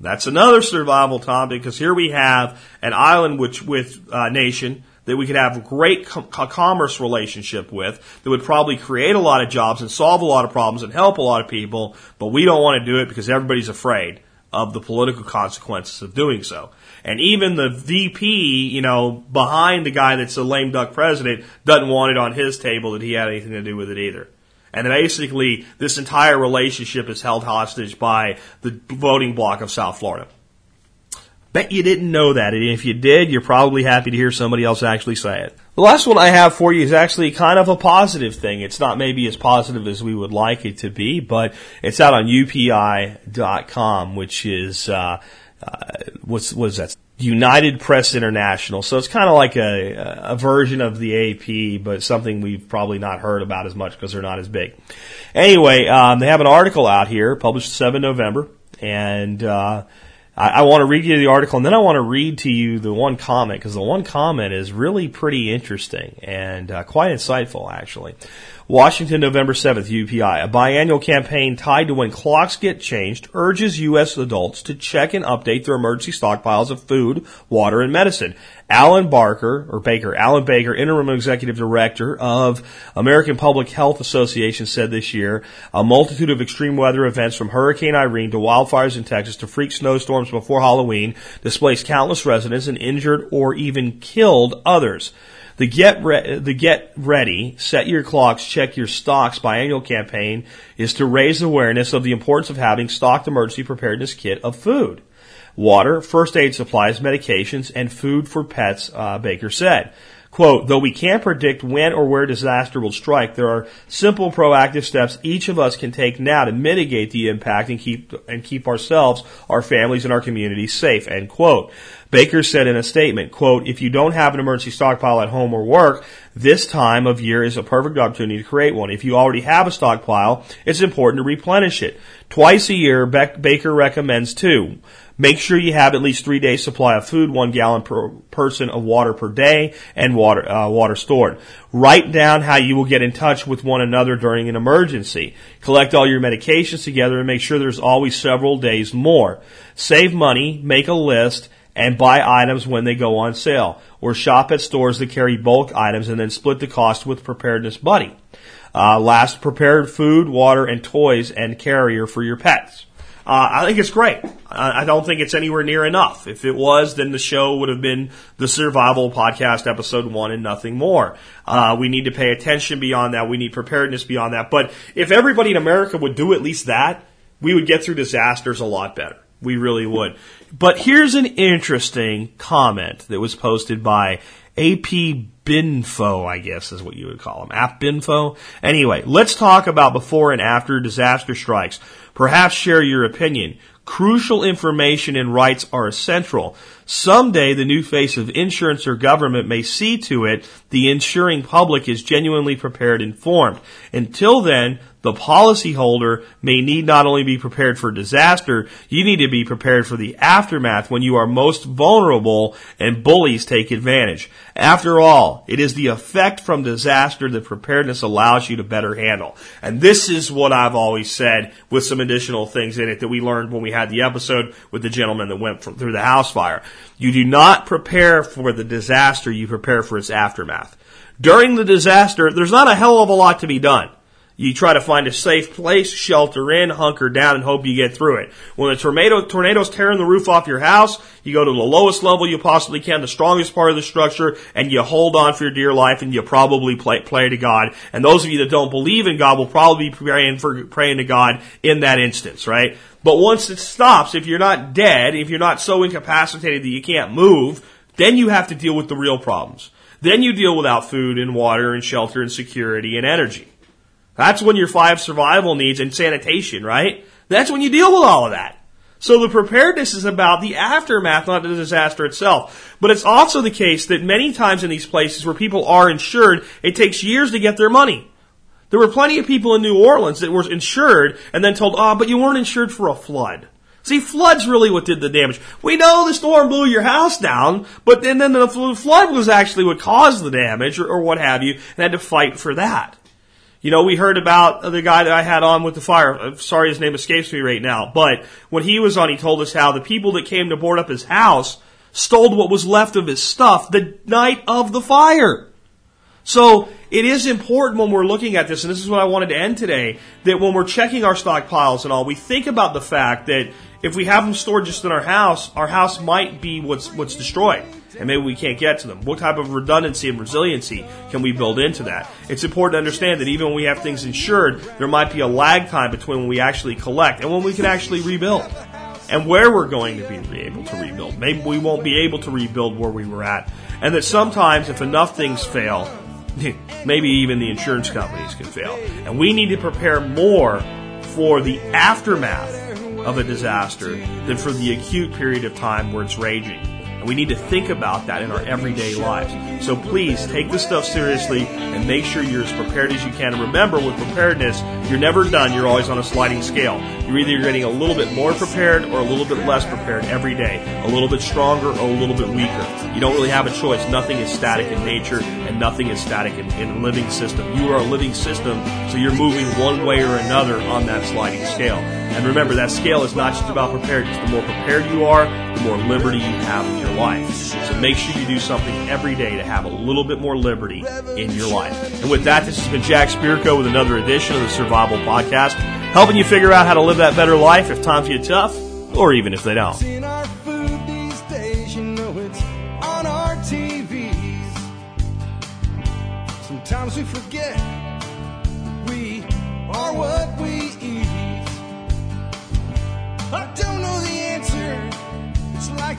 That's another survival topic because here we have an island which with uh, nation that we could have a great com- commerce relationship with that would probably create a lot of jobs and solve a lot of problems and help a lot of people, but we don't want to do it because everybody's afraid of the political consequences of doing so. And even the VP, you know, behind the guy that's a lame duck president doesn't want it on his table that he had anything to do with it either. And basically, this entire relationship is held hostage by the voting bloc of South Florida. Bet you didn't know that. And if you did, you're probably happy to hear somebody else actually say it. The last one I have for you is actually kind of a positive thing. It's not maybe as positive as we would like it to be, but it's out on UPI.com, which is, uh, uh, what's what is that? United Press International. So it's kind of like a, a version of the AP, but something we've probably not heard about as much because they're not as big. Anyway, um, they have an article out here published 7 November, and uh, I, I want to read you the article, and then I want to read to you the one comment because the one comment is really pretty interesting and uh, quite insightful, actually. Washington, November 7th, UPI. A biannual campaign tied to when clocks get changed urges U.S. adults to check and update their emergency stockpiles of food, water, and medicine. Alan Barker, or Baker, Alan Baker, interim executive director of American Public Health Association said this year, a multitude of extreme weather events from Hurricane Irene to wildfires in Texas to freak snowstorms before Halloween displaced countless residents and injured or even killed others. The get re- the get ready, set your clocks, check your stocks biannual campaign is to raise awareness of the importance of having stocked emergency preparedness kit of food, water, first aid supplies, medications, and food for pets. Uh, Baker said. Quote, though we can't predict when or where disaster will strike, there are simple proactive steps each of us can take now to mitigate the impact and keep, and keep ourselves, our families, and our communities safe, end quote. Baker said in a statement, quote, if you don't have an emergency stockpile at home or work, this time of year is a perfect opportunity to create one. If you already have a stockpile, it's important to replenish it. Twice a year, Baker recommends two. Make sure you have at least three days supply of food, one gallon per person of water per day, and water, uh, water stored. Write down how you will get in touch with one another during an emergency. Collect all your medications together and make sure there's always several days more. Save money, make a list, and buy items when they go on sale. Or shop at stores that carry bulk items and then split the cost with Preparedness Buddy. Uh, last, prepared food, water, and toys and carrier for your pets. Uh, I think it's great. I, don't think it's anywhere near enough. If it was, then the show would have been the Survival Podcast episode one and nothing more. Uh, we need to pay attention beyond that. We need preparedness beyond that. But if everybody in America would do at least that, we would get through disasters a lot better. We really would. But here's an interesting comment that was posted by AP Binfo, I guess is what you would call them. App Binfo. Anyway, let's talk about before and after disaster strikes. Perhaps share your opinion. Crucial information and rights are essential. Someday the new face of insurance or government may see to it the insuring public is genuinely prepared and informed. Until then, the policyholder may need not only be prepared for disaster, you need to be prepared for the aftermath when you are most vulnerable and bullies take advantage. After all, it is the effect from disaster that preparedness allows you to better handle. And this is what I've always said with some additional things in it that we learned when we had the episode with the gentleman that went from, through the house fire. You do not prepare for the disaster, you prepare for its aftermath. During the disaster, there's not a hell of a lot to be done. You try to find a safe place, shelter in, hunker down, and hope you get through it. When a tornado, tornado's tearing the roof off your house, you go to the lowest level you possibly can, the strongest part of the structure, and you hold on for your dear life, and you probably play, pray to God. And those of you that don't believe in God will probably be praying for praying to God in that instance, right? But once it stops, if you're not dead, if you're not so incapacitated that you can't move, then you have to deal with the real problems. Then you deal without food and water and shelter and security and energy. That's when your five survival needs and sanitation, right? That's when you deal with all of that. So the preparedness is about the aftermath, not the disaster itself. But it's also the case that many times in these places where people are insured, it takes years to get their money. There were plenty of people in New Orleans that were insured and then told, oh, but you weren't insured for a flood. See, flood's really what did the damage. We know the storm blew your house down, but then, then the flood was actually what caused the damage or, or what have you, and had to fight for that. You know, we heard about the guy that I had on with the fire. Uh, sorry, his name escapes me right now. But when he was on, he told us how the people that came to board up his house stole what was left of his stuff the night of the fire. So it is important when we're looking at this, and this is what I wanted to end today, that when we're checking our stockpiles and all, we think about the fact that if we have them stored just in our house, our house might be what's what's destroyed and maybe we can't get to them. What type of redundancy and resiliency can we build into that? It's important to understand that even when we have things insured, there might be a lag time between when we actually collect and when we can actually rebuild. And where we're going to be able to rebuild. Maybe we won't be able to rebuild where we were at. And that sometimes if enough things fail, [laughs] maybe even the insurance companies can fail. And we need to prepare more for the aftermath of a disaster than for the acute period of time where it's raging. And we need to think about that in our everyday lives. So please take this stuff seriously and make sure you're as prepared as you can. And remember, with preparedness, you're never done. You're always on a sliding scale. You're either getting a little bit more prepared or a little bit less prepared every day. A little bit stronger or a little bit weaker. You don't really have a choice. Nothing is static in nature and nothing is static in, in a living system. You are a living system, so you're moving one way or another on that sliding scale. And remember, that scale is not just about preparedness. The more prepared you are, the more liberty you have in your life. So make sure you do something every day to have a little bit more liberty in your life. And with that, this has been Jack Spirko with another edition of the Survival Podcast, helping you figure out how to live that better life if times get tough, or even if they don't. Sometimes we forget we are what